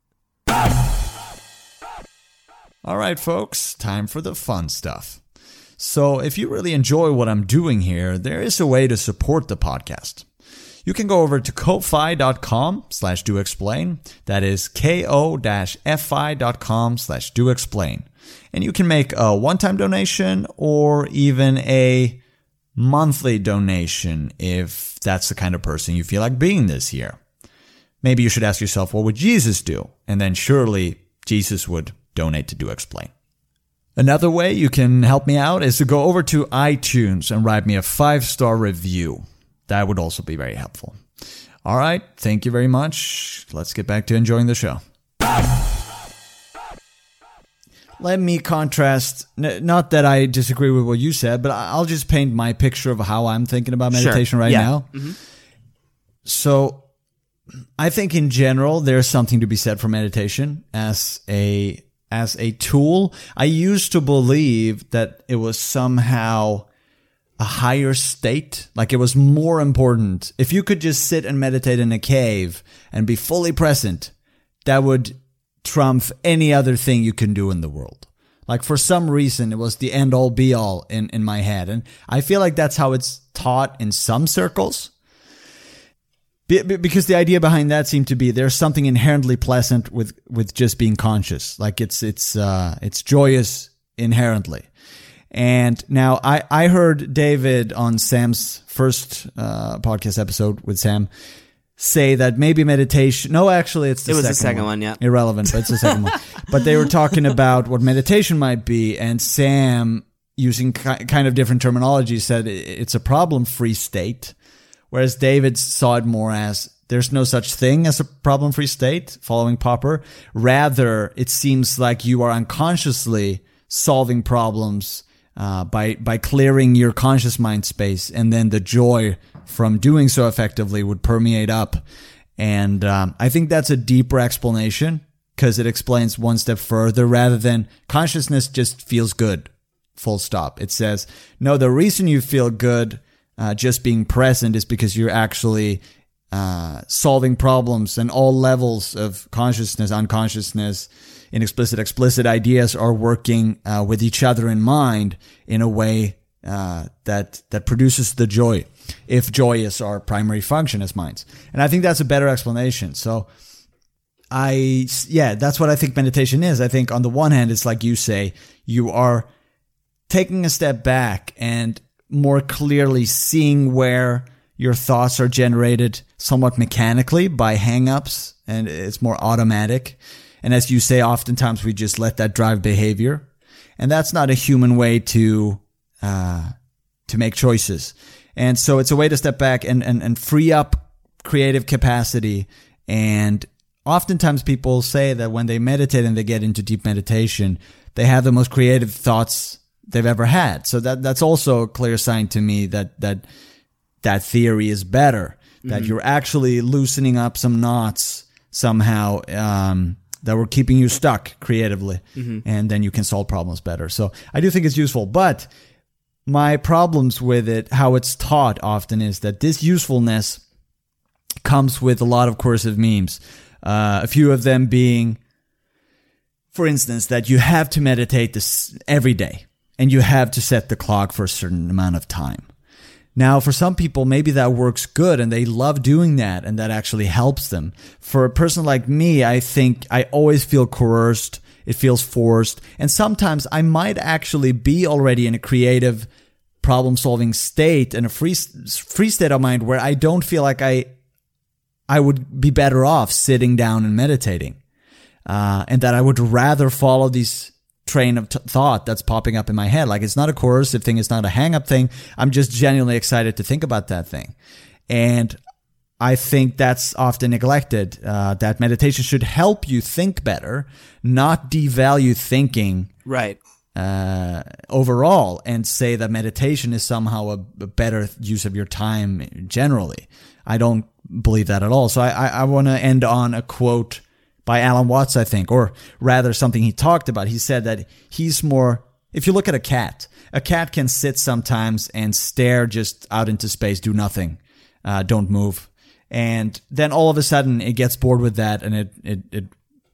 All right, folks, time for the fun stuff. So, if you really enjoy what I'm doing here, there is a way to support the podcast. You can go over to ko-fi.com slash do explain. That is ko-fi.com slash do explain. And you can make a one-time donation or even a monthly donation if that's the kind of person you feel like being this year. Maybe you should ask yourself, what would Jesus do? And then surely Jesus would donate to Do Explain. Another way you can help me out is to go over to iTunes and write me a five star review. That would also be very helpful. All right. Thank you very much. Let's get back to enjoying the show. Let me contrast, not that I disagree with what you said, but I'll just paint my picture of how I'm thinking about Sure. meditation right Yeah. now. Mm-hmm. So I think in general there's something to be said for meditation as a as a tool. I used to believe that it was somehow a higher state, like it was more important. If you could just sit and meditate in a cave and be fully present, that would trump any other thing you can do in the world. Like for some reason, it was the end all be all in, in my head. And I feel like that's how it's taught in some circles. Be- be- because the idea behind that seemed to be there's something inherently pleasant with with just being conscious like it's it's uh it's joyous inherently and now i i heard david on sam's first uh podcast episode with sam say that maybe meditation no actually it's the It was second the second one, yeah. irrelevant but it's the second one but they were talking about what meditation might be and sam using ki- kind of different terminology said it's a problem free state Whereas David saw it more as there's no such thing as a problem free state following Popper. Rather, it seems like you are unconsciously solving problems uh, by by clearing your conscious mind space, and then the joy from doing so effectively would permeate up. And um, I think that's a deeper explanation because it explains one step further rather than consciousness just feels good. Full stop. It says, no, the reason you feel good uh, just being present is because you're actually uh, solving problems and all levels of consciousness, unconsciousness, inexplicit, explicit explicit ideas are working uh, with each other in mind in a way uh, that that produces the joy. If joy is our primary function as minds, and I think that's a better explanation. So. I yeah, that's what I think meditation is. I think on the one hand, it's like you say, you are taking a step back and more clearly seeing where your thoughts are generated somewhat mechanically by hangups and it's more automatic. And as you say, oftentimes we just let that drive behavior. And that's not a human way to, uh, to make choices. And so it's a way to step back and, and, and free up creative capacity. And oftentimes people say that when they meditate and they get into deep meditation, they have the most creative thoughts they've ever had. So that, that's also a clear sign to me that, that, that theory is better, that Mm-hmm. you're actually loosening up some knots somehow, um, that were keeping you stuck creatively. Mm-hmm. And then you can solve problems better. So I do think it's useful, but my problems with it, how it's taught often is that this usefulness comes with a lot of coercive memes. Uh, a few of them being, for instance, that you have to meditate this every day and you have to set the clock for a certain amount of time. Now, for some people, maybe that works good and they love doing that and that actually helps them. For a person like me, I think I always feel coerced. It feels forced. And sometimes I might actually be already in a creative problem solving state and a free, free state of mind where I don't feel like I, I would be better off sitting down and meditating. Uh, and that I would rather follow these train of t- thought that's popping up in my head. Like it's not a coercive thing. It's not a hang up thing. I'm just genuinely excited to think about that thing. And I think that's often neglected, uh, that meditation should help you think better, not devalue thinking Right. uh, overall and say that meditation is somehow a, a better use of your time generally. I don't believe that at all. So I, I, I want to end on a quote by Alan Watts, I think, or rather something he talked about. He said that he's more, if you look at a cat, a cat can sit sometimes and stare just out into space, do nothing, uh, don't move. And then all of a sudden it gets bored with that and it, it, it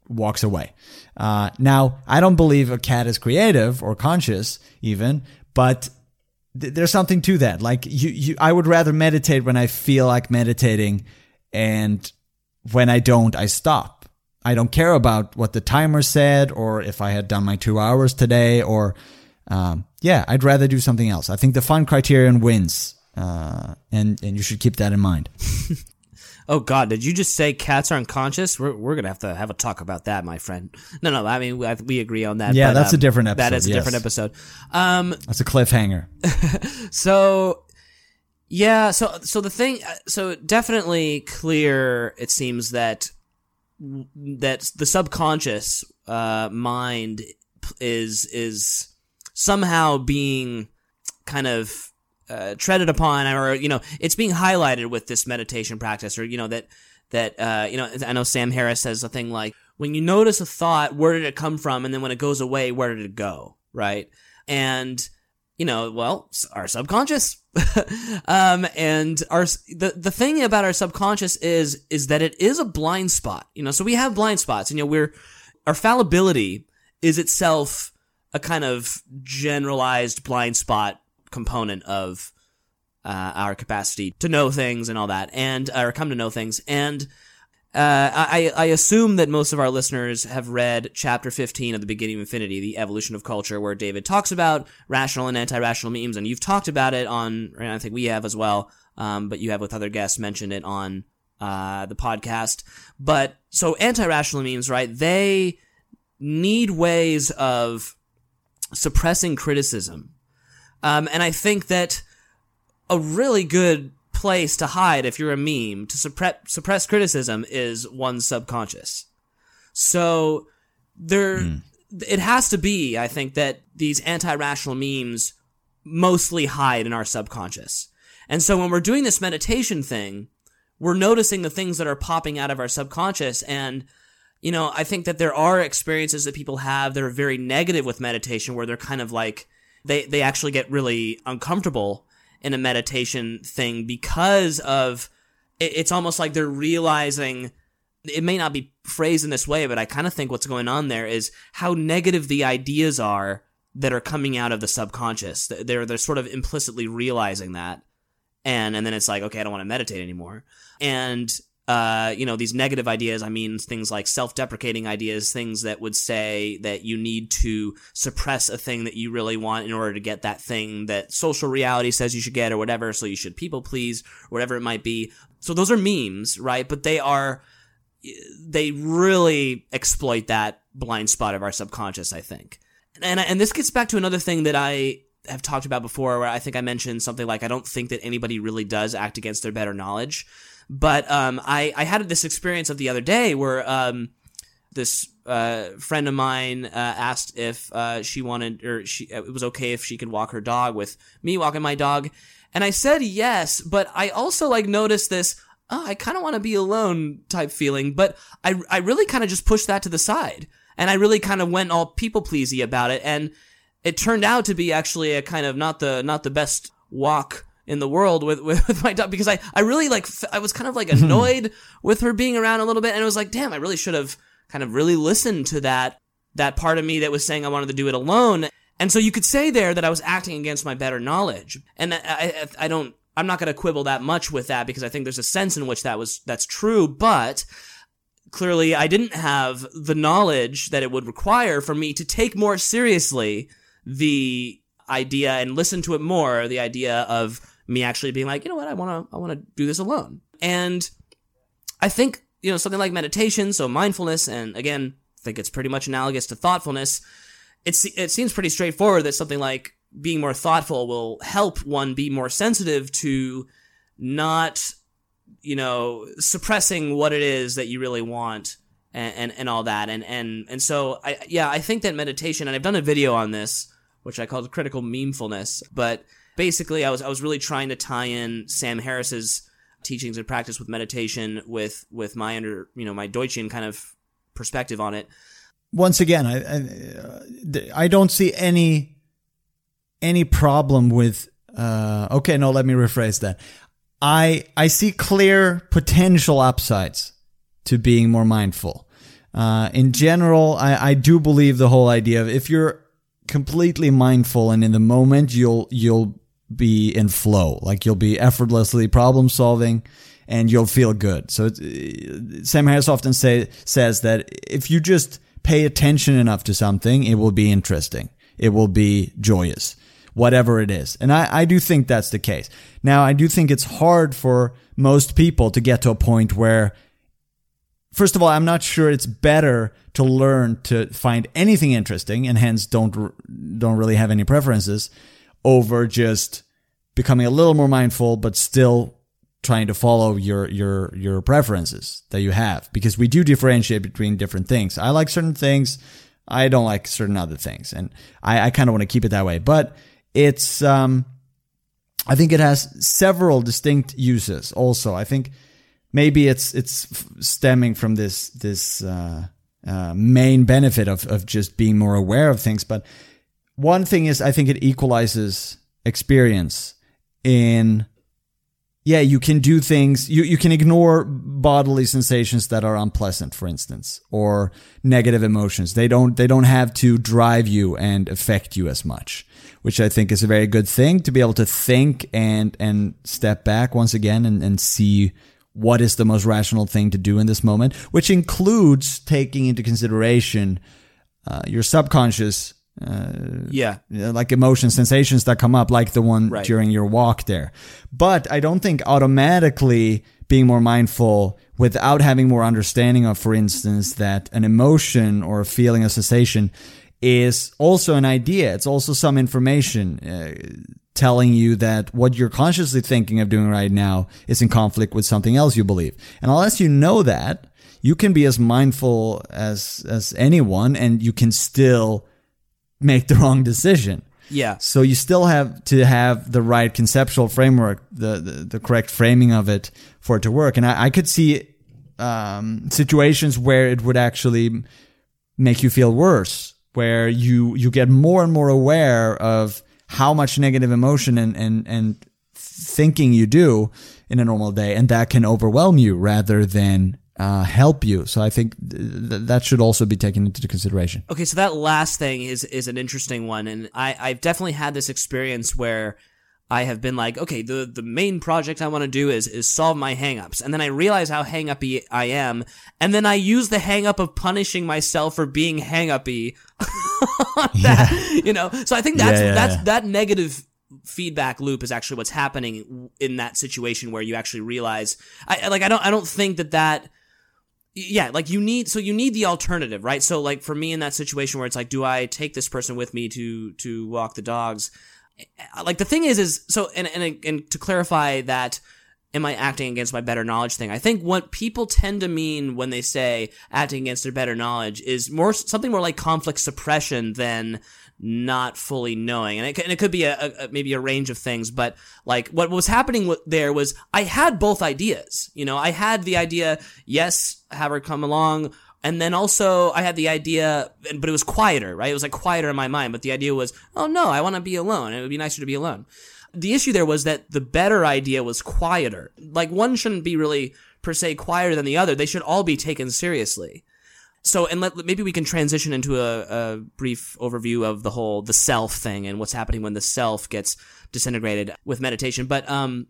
walks away. Uh, now, I don't believe a cat is creative or conscious even, but th- there's something to that. Like you, you, I would rather meditate when I feel like meditating and when I don't, I stop. I don't care about what the timer said or if I had done my two hours today or, um, yeah, I'd rather do something else. I think the fun criterion wins. Uh, and, and you should keep that in mind. Oh God, did you just say cats are unconscious? We're we're gonna have to have a talk about that, my friend. No, no, I mean we, we agree on that. Yeah, but, that's a um, different episode, That is a yes. different episode. Um, That's a cliffhanger. so yeah, so so the thing, so definitely clear. It seems that that the subconscious uh, mind is is somehow being kind of uh, treaded upon, or you know, it's being highlighted with this meditation practice, or you know that that uh, you know. I know Sam Harris says a thing like, "When you notice a thought, where did it come from, and then when it goes away, where did it go?" Right, and you know, well, our subconscious. um, and our the the thing about our subconscious is is that it is a blind spot. You know, so we have blind spots, and you know, we're our fallibility is itself a kind of generalized blind spot component of uh, our capacity to know things and all that, and or come to know things. And uh, I, I assume that most of our listeners have read chapter 15 of The Beginning of Infinity, The Evolution of Culture, where David talks about rational and anti-rational memes, and you've talked about it on, I think we have as well, um, but you have with other guests mentioned it on uh, the podcast. But so anti-rational memes, right? They need ways of suppressing criticism. Um, and I think that a really good place to hide if you're a meme to suppress suppress criticism is one's subconscious. So there, hmm. it has to be. I think that these anti-rational memes mostly hide in our subconscious, and so when we're doing this meditation thing, we're noticing the things that are popping out of our subconscious and you know, I think that there are experiences that people have that are very negative with meditation where they're kind of like they they actually get really uncomfortable in a meditation thing because of it, it's almost like they're realizing it may not be phrased in this way, but I kind of think what's going on there is how negative the ideas are that are coming out of the subconscious. They're they're sort of implicitly realizing that, and and then it's like, okay, I don't want to meditate anymore. And uh, you know, these negative ideas, I mean things like self-deprecating ideas, things that would say that you need to suppress a thing that you really want in order to get that thing that social reality says you should get or whatever, so you should people please, whatever it might be. So those are memes, right? But they are, they really exploit that blind spot of our subconscious, I think. And, and this gets back to another thing that I have talked about before, where I think I mentioned something like, I don't think that anybody really does act against their better knowledge. But um, I, I had this experience of the other day where um, this uh, friend of mine uh, asked if uh, she wanted or she it was okay if she could walk her dog with me walking my dog, and I said yes. But I also like noticed this. Oh, I kind of want to be alone type feeling, but I I really kind of just pushed that to the side, and I really kind of went all people pleasy about it, and it turned out to be actually a kind of not the not the best walk in the world with, with, with my dog because I, I really like, I was kind of like annoyed with her being around a little bit. And it was like, damn, I really should have kind of really listened to that, that part of me that was saying I wanted to do it alone. And so you could say there that I was acting against my better knowledge. And I, I, I don't, I'm not going to quibble that much with that because I think there's a sense in which that was, that's true. But clearly I didn't have the knowledge that it would require for me to take more seriously the idea and listen to it more, the idea of me actually being like, you know what, I want to, I want to do this alone. And I think, you know, something like meditation, so mindfulness, and again, I think it's pretty much analogous to thoughtfulness. It's, it seems pretty straightforward that something like being more thoughtful will help one be more sensitive to not, you know, suppressing what it is that you really want and, and, and all that. And, and, and so I, yeah, I think that meditation, and I've done a video on this, which I called critical memefulness, but basically I was I was really trying to tie in Sam Harris's teachings and practice with meditation with with my under you know my Deutschian kind of perspective on it. Once again, I I, I don't see any any problem with. Uh, okay, no, let me rephrase that. I I see clear potential upsides to being more mindful. Uh, in general, I, I do believe the whole idea of if you're completely mindful and in the moment, you'll you'll be in flow. Like you'll be effortlessly problem solving and you'll feel good. So uh, Sam Harris often say, says that if you just pay attention enough to something, it will be interesting. It will be joyous, whatever it is. And I, I do think that's the case. Now, I do think it's hard for most people to get to a point where, first of all, I'm not sure it's better to learn to find anything interesting and hence don't, don't really have any preferences over just becoming a little more mindful, but still trying to follow your your your preferences that you have because we do differentiate between different things. I like certain things, I don't like certain other things, and I, I kind of want to keep it that way. But it's um, I think it has several distinct uses. Also, I think maybe it's it's stemming from this this uh, uh, main benefit of of just being more aware of things, but one thing is I think it equalizes experience in yeah, you can do things, you, you can ignore bodily sensations that are unpleasant, for instance, or negative emotions. They don't, they don't have to drive you and affect you as much, which I think is a very good thing to be able to think and, and step back once again and, and see what is the most rational thing to do in this moment, which includes taking into consideration uh, your subconscious uh, yeah like emotions sensations that come up like the one right. during your walk there but i don't think automatically being more mindful without having more understanding of for instance that an emotion or a feeling of sensation is also an idea it's also some information uh, telling you that what you're consciously thinking of doing right now is in conflict with something else you believe. And unless you know that, you can be as mindful as as anyone and you can still make the wrong decision. Yeah. So you still have to have the right conceptual framework, the the, the correct framing of it for it to work. And I, I could see um, situations where it would actually make you feel worse, where you you get more and more aware of how much negative emotion and and and thinking you do in a normal day, and that can overwhelm you rather than uh, help you. So I think th- that should also be taken into consideration. Okay, so that last thing is is an interesting one, and I I've definitely had this experience where I have been like, okay, the the main project I want to do is is solve my hangups, and then I realize how hang-uppy I am, and then I use the hang-up of punishing myself for being hang-uppy. that, you know, so I think that's Yeah, yeah, that's yeah. that negative feedback loop is actually what's happening in that situation where you actually realize, I- like I don't I don't think that that yeah like you need so you need the alternative right? So like for me in that situation where it's like do i take this person with me to to walk the dogs? Like the thing is is so and and, and to clarify that am i acting against my better knowledge thing? I think what people tend to mean when they say acting against their better knowledge is more something more like conflict suppression than not fully knowing and it, and it could be a, a, maybe a range of things but like what was happening there was i had both ideas you know i had the idea yes have her come along and then also I had the idea, but it was quieter, right? It was like quieter in my mind, but the idea was, oh no, I want to be alone. It would be nicer to be alone. The issue there was that the better idea was quieter. Like one shouldn't be really per se quieter than the other. They should all be taken seriously. So, and let, maybe we can transition into a, a brief overview of the whole the self thing and what's happening when the self gets disintegrated with meditation. But um,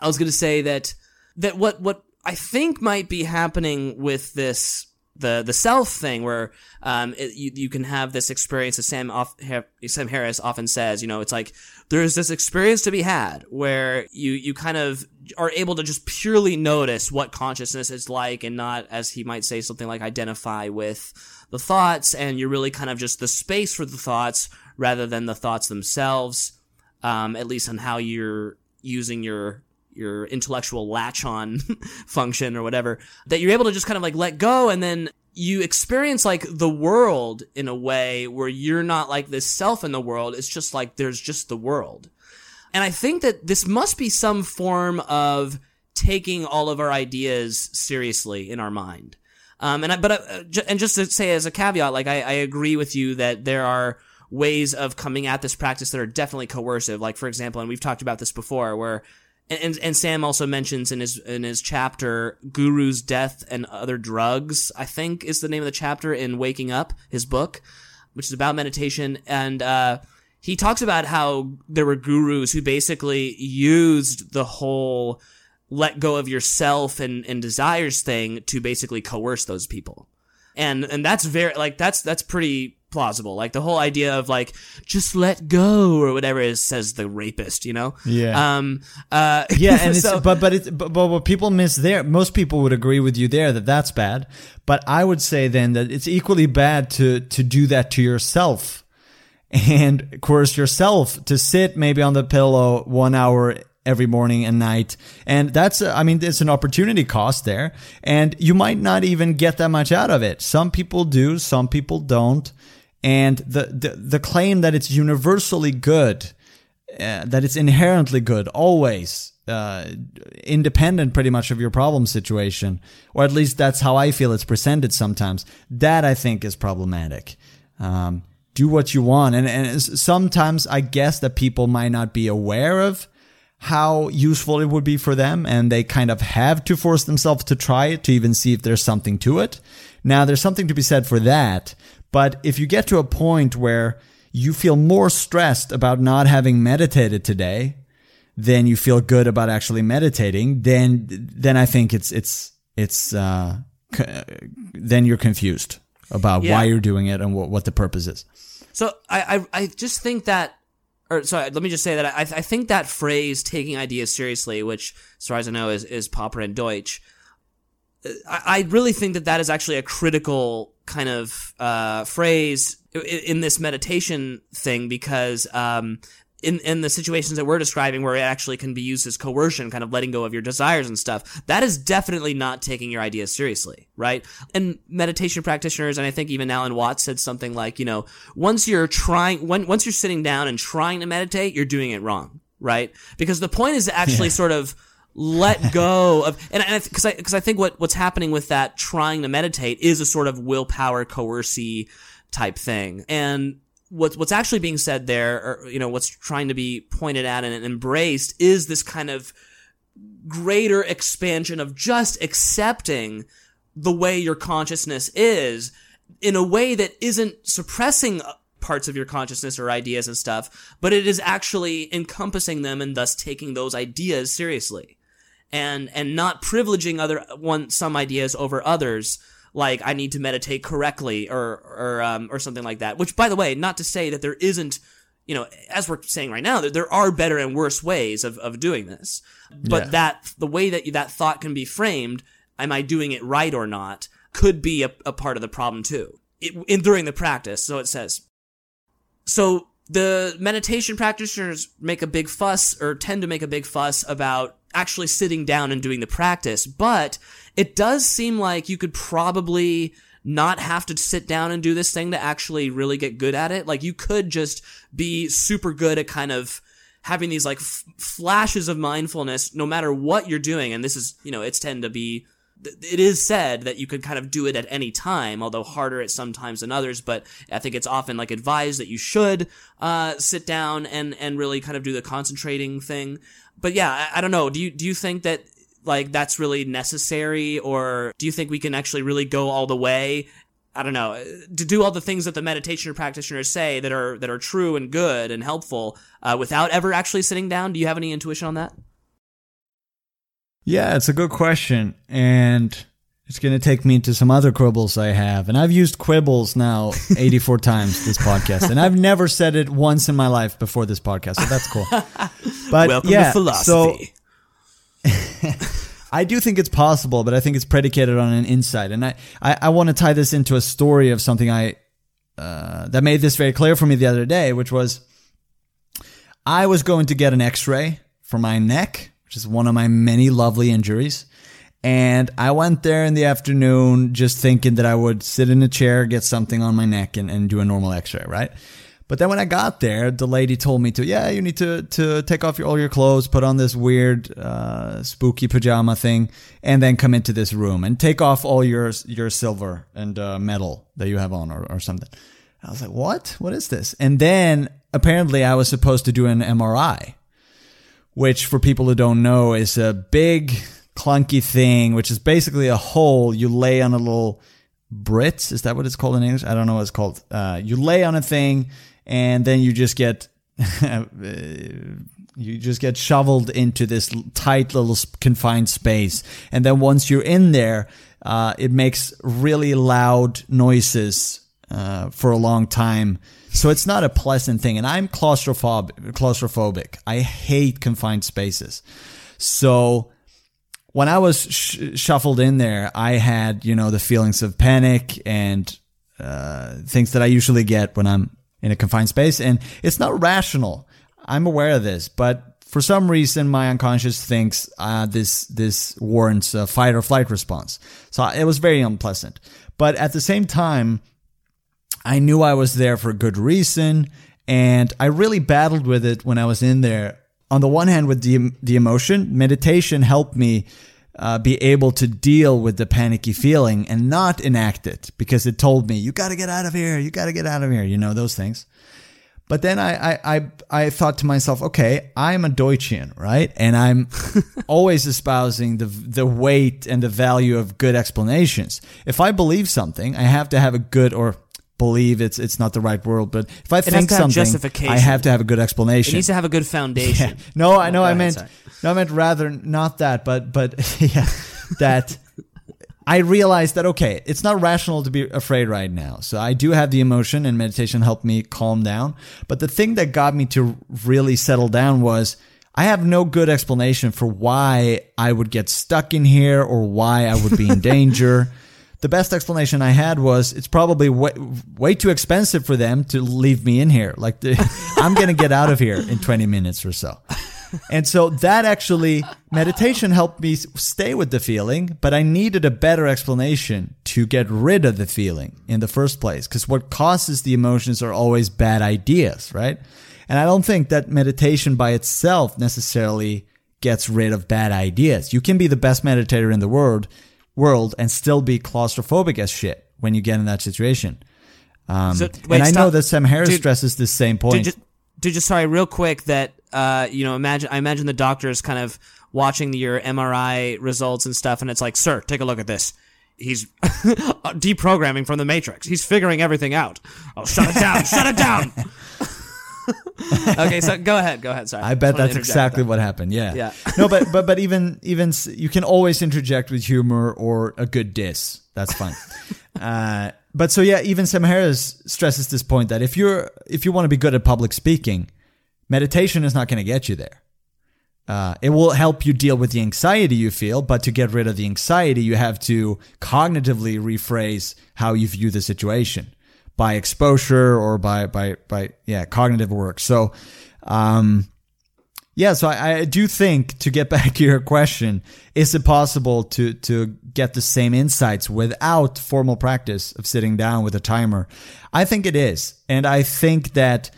I was going to say that that what what I think might be happening with this the the self thing, where um, it, you you can have this experience. As Sam off, Sam Harris often says, you know, it's like there's this experience to be had where you you kind of are able to just purely notice what consciousness is like, and not as he might say something like identify with the thoughts, and you're really kind of just the space for the thoughts rather than the thoughts themselves um, at least on how you're using your your intellectual latch on function or whatever that you're able to just kind of like let go. And then you experience like the world in a way where you're not like this self in the world. It's just like there's just the world and i think that this must be some form of taking all of our ideas seriously in our mind um, and I, but uh, ju- and just to say as a caveat, like I, I agree with you that there are ways of coming at this practice that are definitely coercive. Like for example, and we've talked about this before, where and, and Sam also mentions in his in his chapter "Guru's Death and Other Drugs." I think is the name of the chapter in "Waking Up," his book, which is about meditation, and uh, he talks about how there were gurus who basically used the whole let go of yourself and, and desires thing to basically coerce those people. And and that's very like that's that's pretty plausible. Like the whole idea of like just let go or whatever it says the rapist, you know? Yeah. Um uh Yeah, and it's but but it's but, but what people miss there, most people would agree with you there that that's bad. But I would say then that it's equally bad to to do that to yourself and coerce yourself to sit maybe on the pillow one hour every morning and night. And that's uh, i mean there's an opportunity cost there. And you might not even get that much out of it. Some people do some people don't. And the the, the claim that it's universally good uh, that it's inherently good always uh, independent pretty much of your problem situation or at least that's how i feel it's presented sometimes that i think is problematic. Um, do what you want. And, and sometimes i guess that people might not be aware of how useful it would be for them and they kind of have to force themselves to try it to even see if there's something to it. Now there's something to be said for that but if you get to a point where you feel more stressed about not having meditated today than you feel good about actually meditating, then then I think it's it's it's uh, then you're confused about Yeah. why you're doing it and what, what the purpose is. So I, I, I just think that, or sorry, let me just say that I, I think that phrase "taking ideas seriously," which, as far as I know, is is Popper and Deutsch. I, I really think that that is actually a critical kind of uh, phrase i- in this meditation thing because um, in, in the situations that we're describing where it actually can be used as coercion, kind of letting go of your desires and stuff, that is definitely not taking your ideas seriously, right? And meditation practitioners, and I think even Alan Watts said something like, you know, once you're trying, when, once you're sitting down and trying to meditate, you're doing it wrong, right? Because the point is to actually yeah. sort of let go of, and because I, because I, I think what, what's happening with that trying to meditate is a sort of willpower coercy type thing. And what's what's actually being said there, or you know, what's trying to be pointed at and embraced is this kind of greater expansion of just accepting the way your consciousness is in a way that isn't suppressing uh, parts of your consciousness or ideas and stuff, but it is actually encompassing them and thus taking those ideas seriously. And, and not privileging other, one, some ideas over others, like I need to meditate correctly or or um, or something like that. Which, by the way, not to say that there isn't, you know, as we're saying right now, that there are better and worse ways of of doing this. But yeah. that the way that that thought can be framed, am I doing it right or not, could be a, a part of the problem too. It, in during the practice, so it says. So the meditation practitioners make a big fuss or tend to make a big fuss about actually sitting down and doing the practice, but it does seem like you could probably not have to sit down and do this thing to actually really get good at it. Like you could just be super good at kind of having these like f- flashes of mindfulness no matter what you're doing. And this is, you know, it's tend to be, it is said that you could kind of do it at any time, although harder at some times than others. But I think it's often like advised that you should, uh, sit down and, and really kind of do the concentrating thing. But yeah, I, I don't know. Do you, do you think that like that's really necessary or do you think we can actually really go all the way I don't know to do all the things that the meditation practitioners say that are that are true and good and helpful uh, without ever actually sitting down. Do you have any intuition on that? Yeah, it's a good question, and it's going to take me to some other quibbles I have, and I've used quibbles now eighty four times this podcast, and I've never said it once in my life before this podcast, so that's cool. But Welcome yeah, to philosophy. So, I do think it's possible, but I think it's predicated on an insight. And I, I, I want to tie this into a story of something I uh, that made this very clear for me the other day, which was I was going to get an X-ray for my neck, which is one of my many lovely injuries. And I went there in the afternoon just thinking that I would sit in a chair, get something on my neck, and, and do a normal X-ray, right? But then when I got there, the lady told me to, yeah, you need to, to take off your, all your clothes, put on this weird, uh, spooky pajama thing, and then come into this room and take off all your, your silver and, uh, metal that you have on or, or something. I was like, what? What is this? And then apparently I was supposed to do an MRI, which for people who don't know is a big, clunky thing, which is basically a hole you lay on a little Brits. Is that what it's called in English? I don't know what it's called. Uh, you lay on a thing and then you just get you just get shoveled into this tight little confined space. And then once you're in there uh, it makes really loud noises uh, for a long time. So it's not a pleasant thing. And i'm claustrophobic claustrophobic. I hate confined spaces. So when i was sh- shuffled in there i had you know the feelings of panic and uh, things that i usually get when i'm in a confined space. And it's not rational. I'm aware of this, but for some reason, my unconscious thinks uh, this this warrants a fight or flight response. So it was very unpleasant. But at the same time, I knew I was there for a good reason, and I really battled with it when I was in there. On the one hand, with the the emotion, meditation helped me uh, be able to deal with the panicky feeling and not enact it because it told me, you got to get out of here. You got to get out of here. You know, those things. But then I, I, I, I thought to myself, okay, I'm a Deutschian, right? And I'm always espousing the, the weight and the value of good explanations. If I believe something, I have to have a good or believe it's it's not the right world. but if I it think something, I have to have a good explanation. It needs to have a good foundation. Yeah. No, I oh, know. I meant no, I meant rather not that, but but yeah, that. I realized that okay, it's not rational to be afraid right now. So I do have the emotion, and meditation helped me calm down. But the thing that got me to really settle down was I have no good explanation for why I would get stuck in here or why I would be in danger the best explanation I had was it's probably way, way too expensive for them to leave me in here. Like I'm going to get out of here in 20 minutes or so. And so that actually meditation helped me stay with the feeling, but I needed a better explanation to get rid of the feeling in the first place. Cause what causes the emotions are always bad ideas, right? And I don't think that meditation by itself necessarily gets rid of bad ideas. You can be the best meditator in the world, world and still be claustrophobic as shit when you get in that situation. Um, So, wait, and I know that Sam Harris Dude, stresses the same point. Dude, just, dude, just sorry, real quick. That uh, you know, imagine I imagine the doctors kind of watching your MRI results and stuff, and it's like, sir, take a look at this. He's deprogramming from the Matrix. He's figuring everything out. Oh, shut it down! shut it down! okay, so go ahead. Go ahead. Sorry. I bet that's exactly with what happened. Yeah. Yeah. no, but but but even even you can always interject with humor or a good diss. That's fine. uh, but so yeah, even Sam Harris stresses this point that if you're if you want to be good at public speaking, meditation is not going to get you there. Uh, it will help you deal with the anxiety you feel, but to get rid of the anxiety, you have to cognitively rephrase how you view the situation by exposure or by by by yeah cognitive work. So, um, yeah, so I, I do think to get back to your question, is it possible to to get the same insights without formal practice of sitting down with a timer? I think it is, and I think that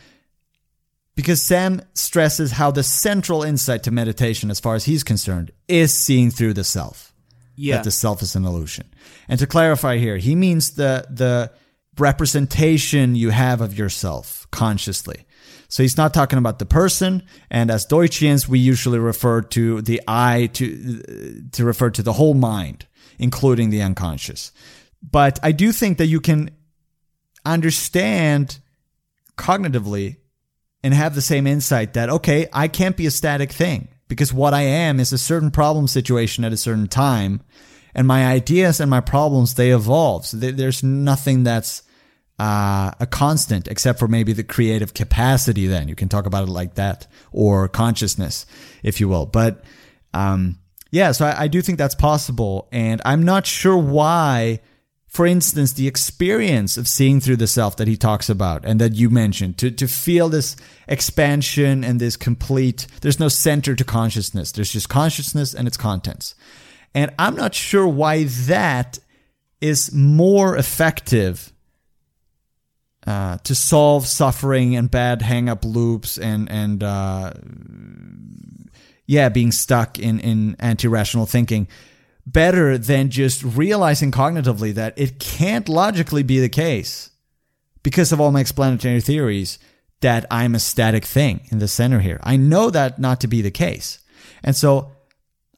because Sam stresses how the central insight to meditation, as far as he's concerned, is seeing through the self. Yeah. That the self is an illusion. And to clarify here, he means the the representation you have of yourself consciously. So he's not talking about the person. And as Deutschians, we usually refer to the I to to refer to the whole mind, including the unconscious. But I do think that you can understand cognitively and have the same insight that, okay, I can't be a static thing because what I am is a certain problem situation at a certain time. And my ideas and my problems, they evolve. So there's nothing that's uh, a constant except for maybe the creative capacity then. You can talk about it like that or consciousness, if you will. But um, yeah, so I, I do think that's possible. And I'm not sure why for instance, the experience of seeing through the self that he talks about and that you mentioned, to, to feel this expansion and this complete, there's no center to consciousness. There's just consciousness and its contents. And I'm not sure why that is more effective uh, to solve suffering and bad hang up loops and, and, uh, yeah, being stuck in, in anti rational thinking better than just realizing cognitively that it can't logically be the case because of all my explanatory theories that I'm a static thing in the center here. I know that not to be the case. And so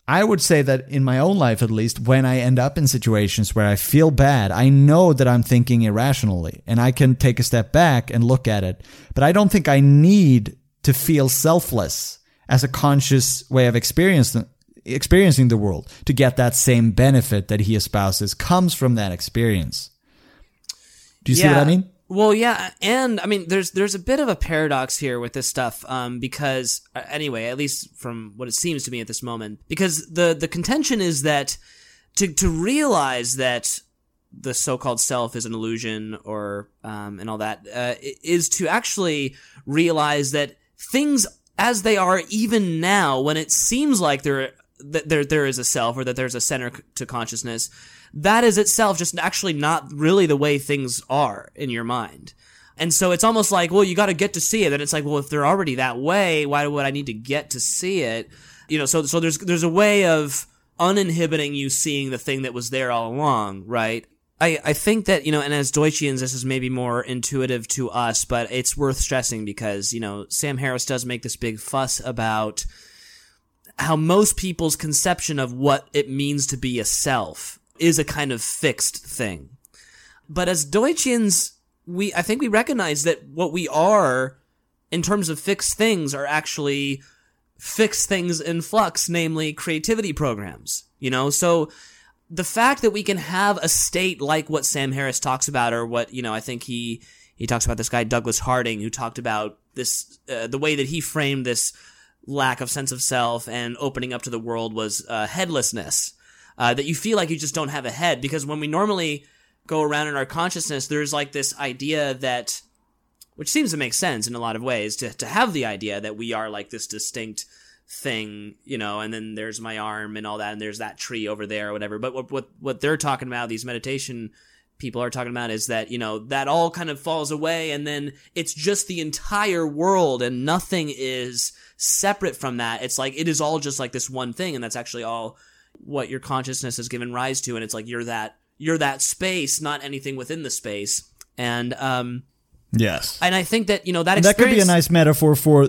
I would say that in my own life, at least, when I end up in situations where I feel bad, I know that I'm thinking irrationally and I can take a step back and look at it. But I don't think I need to feel selfless as a conscious way of experiencing experiencing the world to get that same benefit that he espouses comes from that experience. Do you see what I mean? Well, yeah, and I mean, there's there's a bit of a paradox here with this stuff, um, because uh, anyway, at least from what it seems to me at this moment, because the the contention is that to to realize that the so-called self is an illusion or um, and all that uh, is to actually realize that things as they are even now when it seems like there that there there is a self or that there's a center to consciousness that is itself just actually not really the way things are in your mind. And so it's almost like well you got to get to see it. And it's like well if they're already that way why would i need to get to see it? You know so so there's there's a way of uninhibiting you seeing the thing that was there all along right? I, I think that, you know, and as Deutschians, this is maybe more intuitive to us, but it's worth stressing because, you know, Sam Harris does make this big fuss about how most people's conception of what it means to be a self is a kind of fixed thing. But as Deutschians, we, I think we recognize that what we are in terms of fixed things are actually fixed things in flux, namely creativity programs, you know? So, the fact that we can have a state like what Sam Harris talks about, or what you know, I think he he talks about this guy Douglas Harding, who talked about this uh, the way that he framed this lack of sense of self and opening up to the world was uh, headlessness. Uh, that you feel like you just don't have a head because when we normally go around in our consciousness, there's like this idea that, which seems to make sense in a lot of ways, to to have the idea that we are like this distinct thing, you know, and then there's my arm and all that, and there's that tree over there or whatever. But what what what they're talking about, these meditation people are talking about is that you know that all kind of falls away and then it's just the entire world and nothing is separate from that it's like it is all just like this one thing and that's actually all what your consciousness has given rise to and it's like you're that you're that space not anything within the space and um Yes. and i think that you know that that could be a nice metaphor for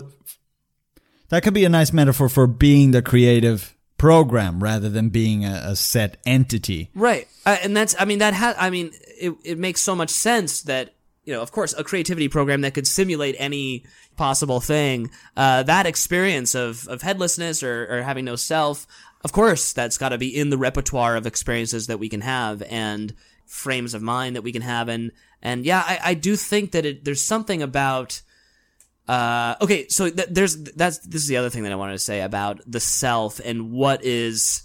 that could be a nice metaphor for being the creative program rather than being a, a set entity. Right. Uh, and that's, I mean, that ha- I mean, it, it makes so much sense that, you know, of course, a creativity program that could simulate any possible thing, uh, that experience of, of headlessness or, or having no self, of course, that's got to be in the repertoire of experiences that we can have and frames of mind that we can have. And, and yeah, I, I do think that it, there's something about, uh, okay, so th- there's that's this is the other thing that I wanted to say about the self and what is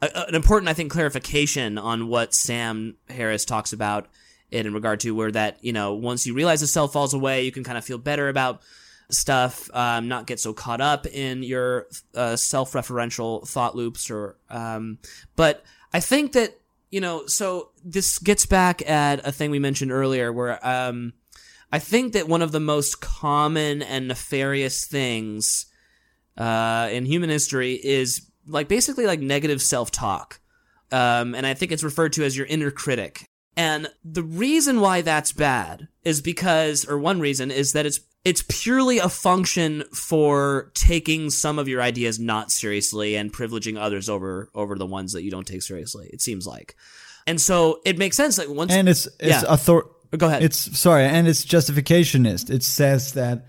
a, an important, I think, clarification on what Sam Harris talks about it in regard to where that you know once you realize the self falls away, you can kind of feel better about stuff, um, not get so caught up in your uh, self-referential thought loops or um, but I think that you know so this gets back at a thing we mentioned earlier where um, I think that one of the most common and nefarious things uh, in human history is like basically like negative self-talk. Um, and I think it's referred to as your inner critic. And the reason why that's bad is because, or one reason is that it's it's purely a function for taking some of your ideas not seriously and privileging others over over the ones that you don't take seriously. It seems like, and so it makes sense. Like once, And it's it's Yeah. author go ahead. It's sorry, and it's justificationist. It says that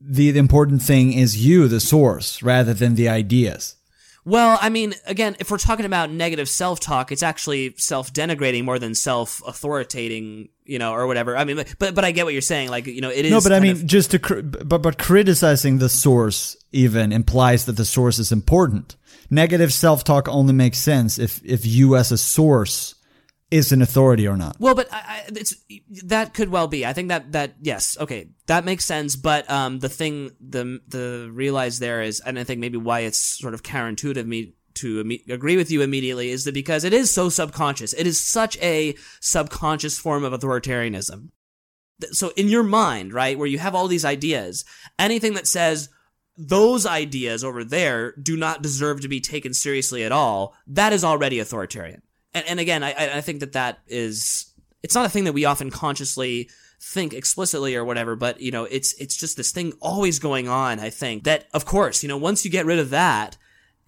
the, the important thing is you, the source, rather than the ideas. Well, I mean, again, if we're talking about negative self-talk, it's actually self-denigrating more than self-authoritating, you know, or whatever. I mean, but- but but I get what you're saying. Like, you know, it is. No, but I mean, of- just to cr- but but criticizing the source even implies that the source is important. Negative self-talk only makes sense if if you as a source is an authority or not. well, but I, I, it's that could well be. I think that that yes, okay, that makes sense. But um, the thing, the the realize there is, and I think maybe why it's sort of counterintuitive me to imme- agree with you immediately is that because it is so subconscious. It is such a subconscious form of authoritarianism. So in your mind, right, where you have all these ideas, anything that says those ideas over there do not deserve to be taken seriously at all, that is already authoritarian. And, and again, I- I think that that is, it's not a thing that we often consciously think explicitly or whatever, but you know, it's, it's just this thing always going on, I think, that of course, you know, once you get rid of that,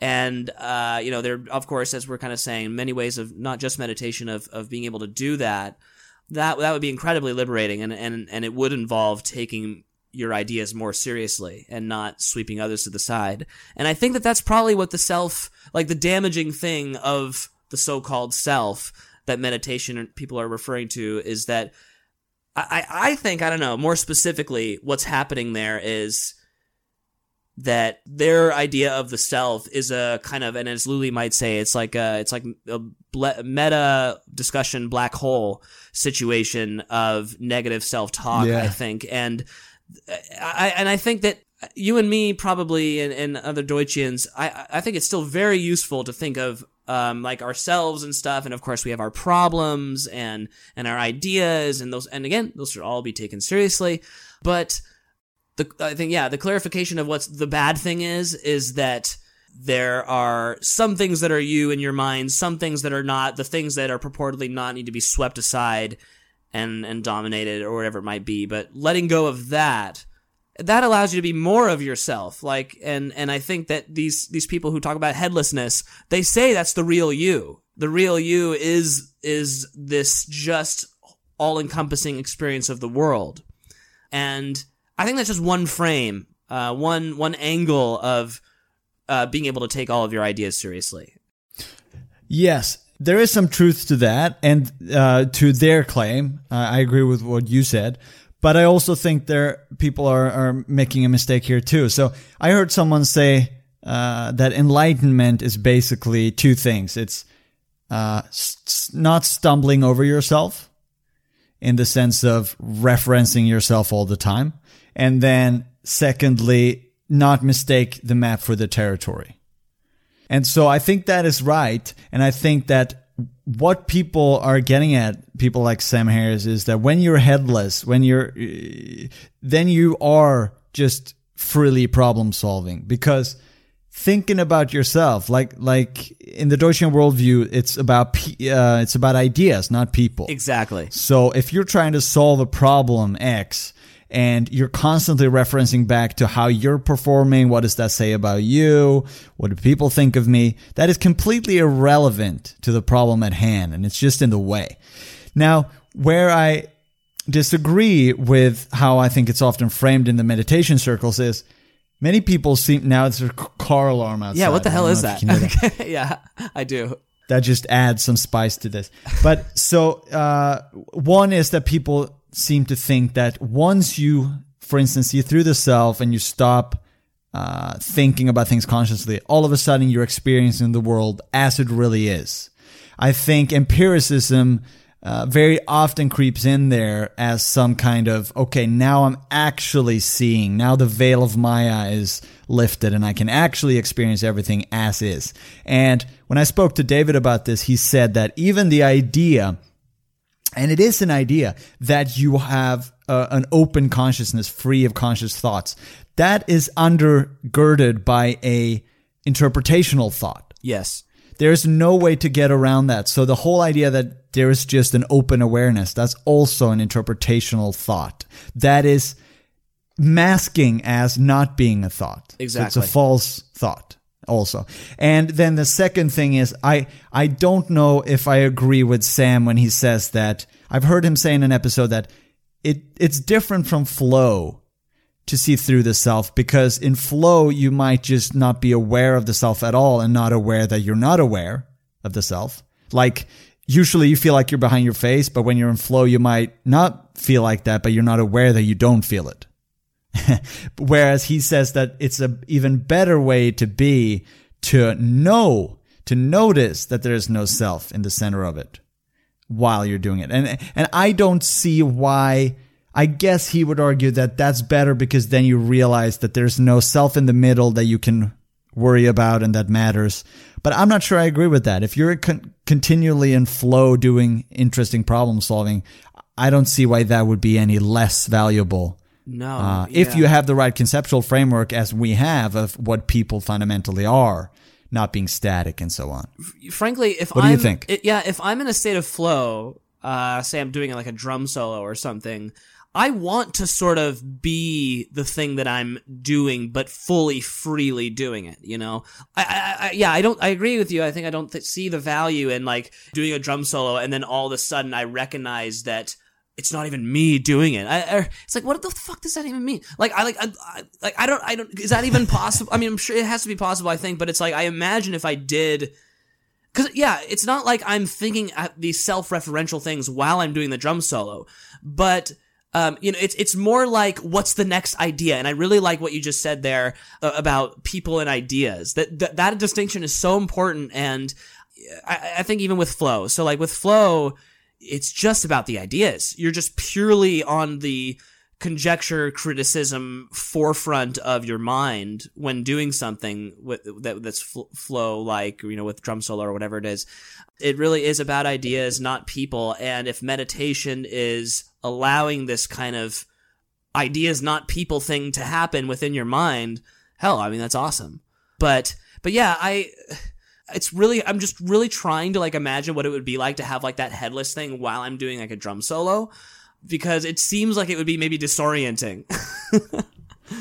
and uh, you know, there, of course, as we're kind of saying, many ways of not just meditation of, of being able to do that, that that would be incredibly liberating and, and and it would involve taking your ideas more seriously and not sweeping others to the side. And i think that that's probably what the self like the damaging thing of the so-called self that meditation people are referring to is that i i I think i don't know more specifically what's happening there is that their idea of the self is a kind of, and as Lulie might say, it's like a, it's like a meta discussion black hole situation of negative self talk. Yeah. I think, and I and I think that you and me probably and, and other Deutschians, I I think it's still very useful to think of um, like ourselves and stuff, and of course we have our problems and and our ideas and those, and again those should all be taken seriously, but the I think yeah, the clarification of what's the bad thing is is that there are some things that are you in your mind, some things that are not, the things that are purportedly not need to be swept aside and and dominated or whatever it might be. But letting go of that that allows you to be more of yourself. Like and and i think that these these people who talk about headlessness they say that's the real you. The real you is is this just all encompassing experience of the world. And i think that's just one frame uh one one angle of uh being able to take all of your ideas seriously Yes, there is some truth to that, and uh, to their claim. Uh, I agree with what you said, but I also think there people are are making a mistake here too. So I heard someone say uh, that enlightenment is basically two things. It's uh, s- not stumbling over yourself in the sense of referencing yourself all the time. And then secondly, not mistake the map for the territory. And so I think that is right. And I think that what people are getting at, people like Sam Harris, is that when you're headless, when you're, then you are just freely problem solving because thinking about yourself, like, like in the Deutschian worldview, it's about, uh, it's about ideas, not people. Exactly. So if you're trying to solve a problem X, and you're constantly referencing back to how you're performing. What does that say about you? What do people think of me? That is completely irrelevant to the problem at hand, and it's just in the way. Now, where I disagree with how I think it's often framed in the meditation circles is many people seem now it's a car alarm outside. Yeah, what the hell is that? that. yeah, I do. that just adds some spice to this. But so uh, one is that people seem to think that once you, for instance, you through the self and you stop uh, thinking about things consciously, all of a sudden you're experiencing the world as it really is. I think empiricism uh, very often creeps in there as some kind of okay, now I'm actually seeing. Now the veil of Maya is lifted, and I can actually experience everything as is. And when I spoke to David about this, he said that even the idea and it is an idea that you have uh, an open consciousness free of conscious thoughts. That is undergirded by a interpretational thought. Yes. there's no way to get around that. So the whole idea that there is just an open awareness that's also an interpretational thought. That is masking as not being a thought. Exactly. it's a false thought also. And then the second thing is i i don't know if i agree with sam when he says that i've heard him say in an episode that it it's different from flow to see through the self because in flow you might just not be aware of the self at all and not aware that you're not aware of the self. Like usually you feel like you're behind your face but when you're in flow you might not feel like that but you're not aware that you don't feel it Whereas he says that it's a even better way to be to know, to notice that there is no self in the center of it while you're doing it. And and I don't see why I guess he would argue that that's better because then you realize that there's no self in the middle that you can worry about and that matters. But I'm not sure I agree with that. If you're con- continually in flow doing interesting problem solving, I don't see why that would be any less valuable No. uh, if you have the right conceptual framework as we have of what people fundamentally are, not being static and so on. frankly, if What I'm, you think? it- yeah, if I'm in a state of flow, uh, say I'm doing like a drum solo or something, I want to sort of be the thing that I'm doing, but fully, freely doing it. You know, I, I, I yeah, I don't, I agree with you. I think I don't th- see the value in like doing a drum solo and then all of a sudden I recognize that it's not even me doing it. I, I, it's like, what the fuck does that even mean? Like, I like, I, I, like, I don't, I don't. Is that even possible? I mean, I'm sure it has to be possible. I think, but it's like, I imagine if I did. Cause yeah, it's not like I'm thinking at these self-referential things while I'm doing the drum solo, but um, you know, it's it's more like what's the next idea, and I really like what you just said there uh, about people and ideas. That, that that distinction is so important, and I, I think even with flow. So like with flow, it's just about the ideas. You're just purely on the conjecture criticism forefront of your mind when doing something with that that's fl- flow like you know with drum solo or whatever it is. It really is about ideas not people. And if meditation is allowing this kind of ideas not people thing to happen within your mind hell i mean that's awesome. But but yeah i it's really i'm just really trying to like imagine what it would be like to have like that headless thing while i'm doing like a drum solo because it seems like it would be maybe disorienting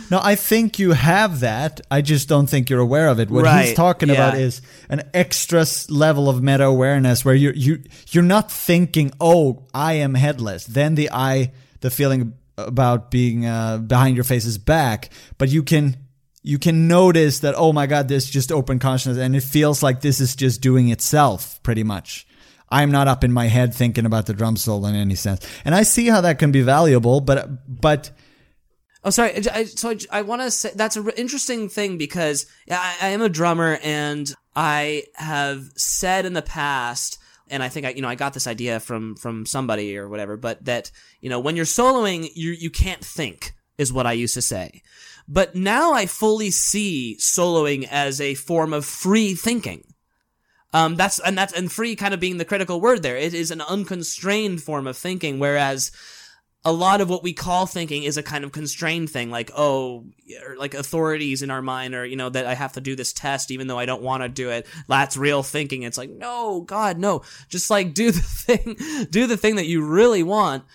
No, I think you have that. I just don't think you're aware of it. What he's Right, talking about is an extra level of meta awareness where you you you're not thinking, "Oh, I am headless." Then the I, the feeling about being uh, behind your face is back, but you can you can notice that, "Oh my god, this just open consciousness and it feels like this is just doing itself pretty much." I'm not up in my head thinking about the drum solo in any sense. And I see how that can be valuable, but but Oh, sorry. I, so I, I want to say that's an interesting thing because I, I am a drummer and I have said in the past, and I think I, you know, I got this idea from from somebody or whatever, but that you know, when you're soloing, you you can't think is what I used to say. But now I fully see soloing as a form of free thinking. Um, that's and that's and free kind of being the critical word there. It is an unconstrained form of thinking, whereas a lot of what we call thinking is a kind of constrained thing, like oh, like authorities in our mind, or you know that I have to do this test even though I don't want to do it. That's real thinking. It's like no, God, no. Just like do the thing, do the thing that you really want.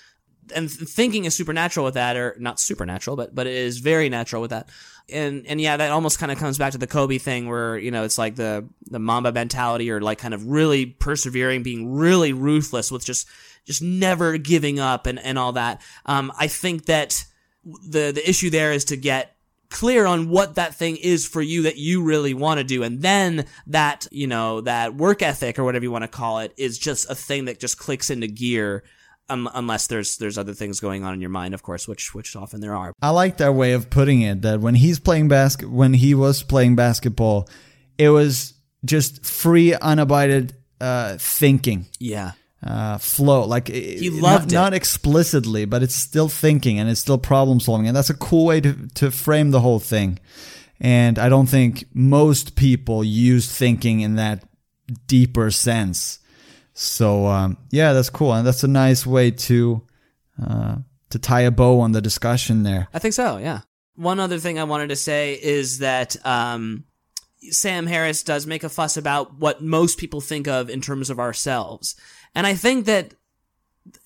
And thinking is supernatural with that, or not supernatural, but but it is very natural with that. And and yeah, that almost kind of comes back to the Kobe thing, where you know it's like the the Mamba mentality, or like kind of really persevering, being really ruthless with just just never giving up and, and all that. Um, I think that the, the issue there is to get clear on what that thing is for you that you really want to do. And then that, you know, that work ethic or whatever you want to call it is just a thing that just clicks into gear. Um, unless there's there's other things going on in your mind, of course, which which often there are. I like that way of putting it. That when he's playing basket, when he was playing basketball, it was just free, unabided uh, thinking, Yeah, uh, flow. Like he loved not, it. not explicitly, but it's still thinking and it's still problem solving, and that's a cool way to to frame the whole thing. And I don't think most people use thinking in that deeper sense. So um, yeah, that's cool, and that's a nice way to uh, to tie a bow on the discussion there. I think so. Yeah. One other thing I wanted to say is that um, Sam Harris does make a fuss about what most people think of in terms of ourselves, and I think that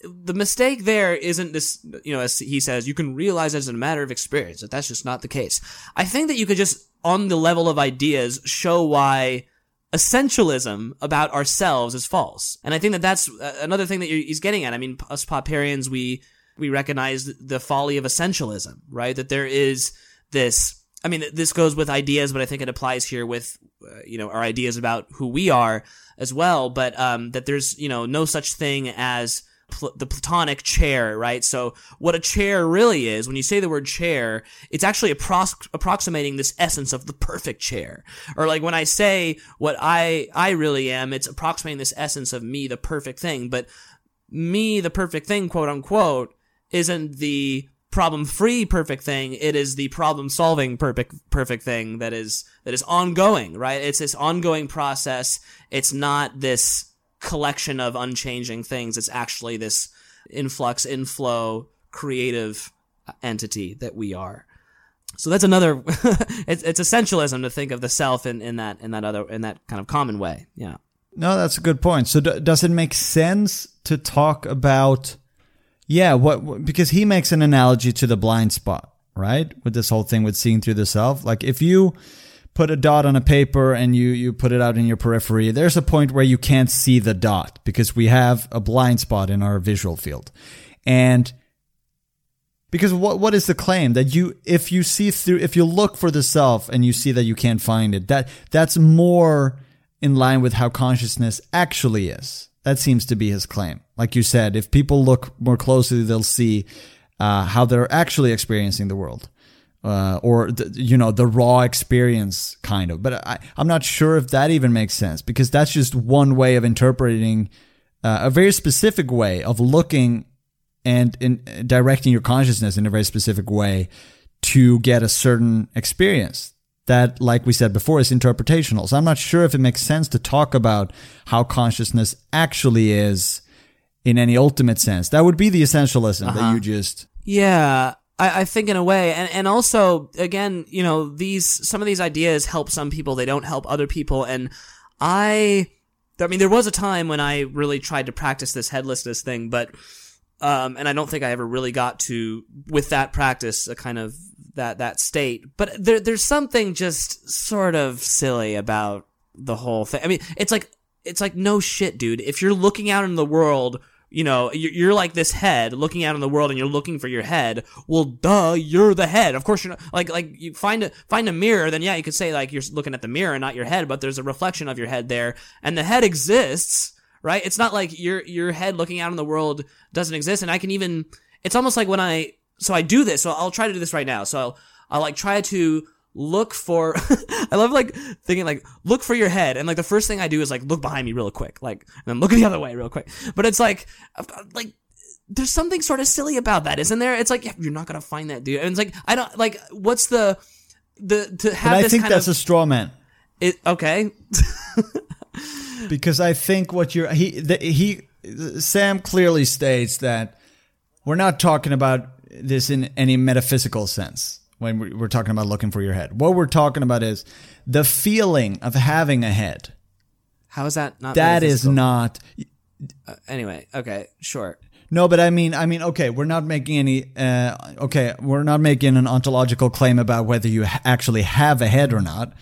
the mistake there isn't this. You know, as he says, you can realize as a matter of experience that that's just not the case. I think that you could just, on the level of ideas, show why essentialism about ourselves is false. And I think that that's uh, another thing that you're, he's getting at. I mean, us Popperians, we, we recognize the folly of essentialism, right? That there is this, I mean, this goes with ideas, but I think it applies here with, uh, you know, our ideas about who we are as well. But, um, that there's, you know, no such thing as, pl- the platonic chair, right? So what a chair really is, when you say the word chair, it's actually appro- approximating this essence of the perfect chair. Or like when I say what I, I really am, it's approximating this essence of me, the perfect thing. But me, the perfect thing, quote unquote, isn't the problem free perfect thing. It is the problem solving perfect, perfect thing that is, that is ongoing, right? It's this ongoing process. It's not this, collection of unchanging things. It's actually this influx, inflow, creative entity that we are. So that's another. it's, it's essentialism to think of the self in, in that in that other in that kind of common way. Yeah. No, that's a good point. So d- does it make sense to talk about yeah, what what- because he makes an analogy to the blind spot, right? With this whole thing with seeing through the self. Like if you put a dot on a paper and you you put it out in your periphery, there's a point where you can't see the dot because we have a blind spot in our visual field. And because what what is the claim? That you if you see through if you look for the self and you see that you can't find it that that's more in line with how consciousness actually is. That seems to be his claim. Like you said if people look more closely they'll see uh, how they're actually experiencing the world uh, or the, you know the raw experience kind of. But I, i'm not sure if that even makes sense because that's just one way of interpreting uh, a very specific way of looking and in directing your consciousness in a very specific way to get a certain experience. That like we said before is interpretational. So i'm not sure if it makes sense to talk about how consciousness actually is in any ultimate sense. That would be the essentialism that you just Yeah, I, I think in a way, and and also again, you know, these some of these ideas help some people, they don't help other people, and I, I mean, there was a time when I really tried to practice this headlessness thing, but, um, and I don't think I ever really got to with that practice a kind of that that state, but there there's something just sort of silly about the whole thing. I mean, it's like it's like no shit, dude. If you're looking out in the world you know, you're, like this head looking out in the world and you're looking for your head. Well, duh, you're the head. Of course, you're not, like, like you find a, find a mirror, then yeah, you could say like you're looking at the mirror and not your head, but there's a reflection of your head there and the head exists, right? It's not like your, your head looking out in the world doesn't exist. And I can even, it's almost like when I so I do this. So I'll try to do this right now. So I'll, I'll like try to look for, I love like thinking like, look for your head. And like the first thing I do is like look behind me real quick, like, and then look the other way real quick. But it's like, like, there's something sort of silly about that, isn't there? It's like, yeah, you're not going to find that dude. And it's like, I don't, like, what's the, the, to have But I this think kind that's of, a straw man. it, okay. because I think what you're he the, he Sam clearly states that we're not talking about this in any metaphysical sense when we- we're talking about looking for your head. What we're talking about is the feeling of having a head. How is that not? That is not Anyway, okay, sure. no, but I mean, I mean, okay, we're not making any. Uh, okay, we're not making an ontological claim about whether you actually have a head or not.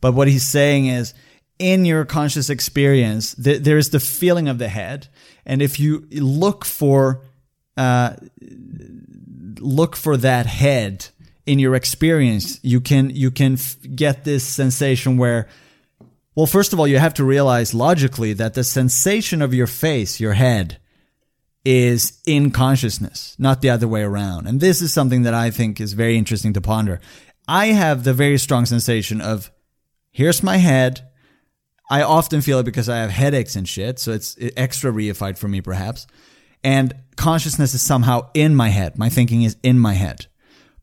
But what he's saying is, in your conscious experience, th- there is the feeling of the head, and if you look for, uh, look for that head in your experience, you can you can f- get this sensation where well, first of all, you have to realize logically that the sensation of your face, your head, is in consciousness, not the other way around. And this is something that I think is very interesting to ponder. I have the very strong sensation of here's my head. I often feel it because I have headaches and shit, so it's extra reified for me, perhaps. And consciousness is somehow in my head. My thinking is in my head.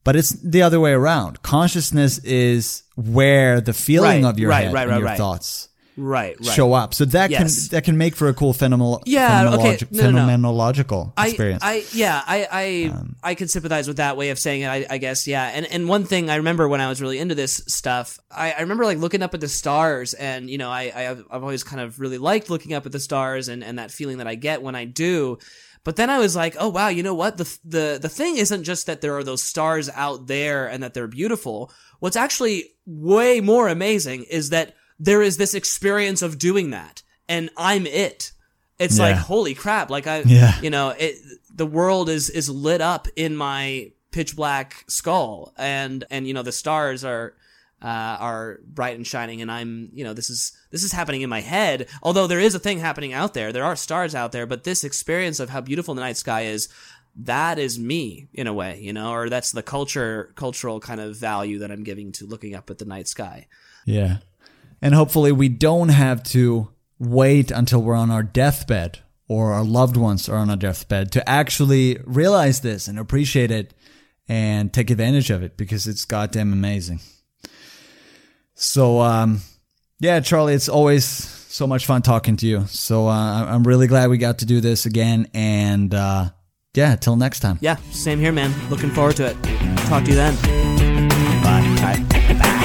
But it's the other way around. Consciousness is where the feeling Right, of your right, head right, and right, your right. thoughts Right, right. show up. So that Yes. can that can make for a cool phenomenal Yeah, okay. No, no, no. phenomenological I, experience. I, yeah, I, I, um, I can sympathize with that way of saying it. I, I guess, yeah. And and one thing I remember when I was really into this stuff, I, I remember like looking up at the stars, and you know, I, I have, I've always kind of really liked looking up at the stars, and and that feeling that I get when I do. But then I was like, oh wow, you know what? The the the thing isn't just that there are those stars out there and that they're beautiful. What's actually way more amazing is that there is this experience of doing that, and I'm it. It's like holy crap! Like I, Yeah. you know, it, the world is is lit up in my pitch black skull, and and you know the stars are uh, are bright and shining, and I'm you know this is this is happening in my head. Although there is a thing happening out there, there are stars out there, but this experience of how beautiful the night sky is. That is me in a way, you know, or that's the culture, cultural kind of value that I'm giving to looking up at the night sky. yeah. And hopefully we don't have to wait until we're on our deathbed or our loved ones are on our deathbed to actually realize this and appreciate it and take advantage of it because it's goddamn amazing. So um yeah, Charlie, it's always so much fun talking to you. So uh, I'm really glad we got to do this again and uh yeah, till next time. Yeah, same here, man. Looking forward to it. Talk to you then. Bye. Bye. Bye.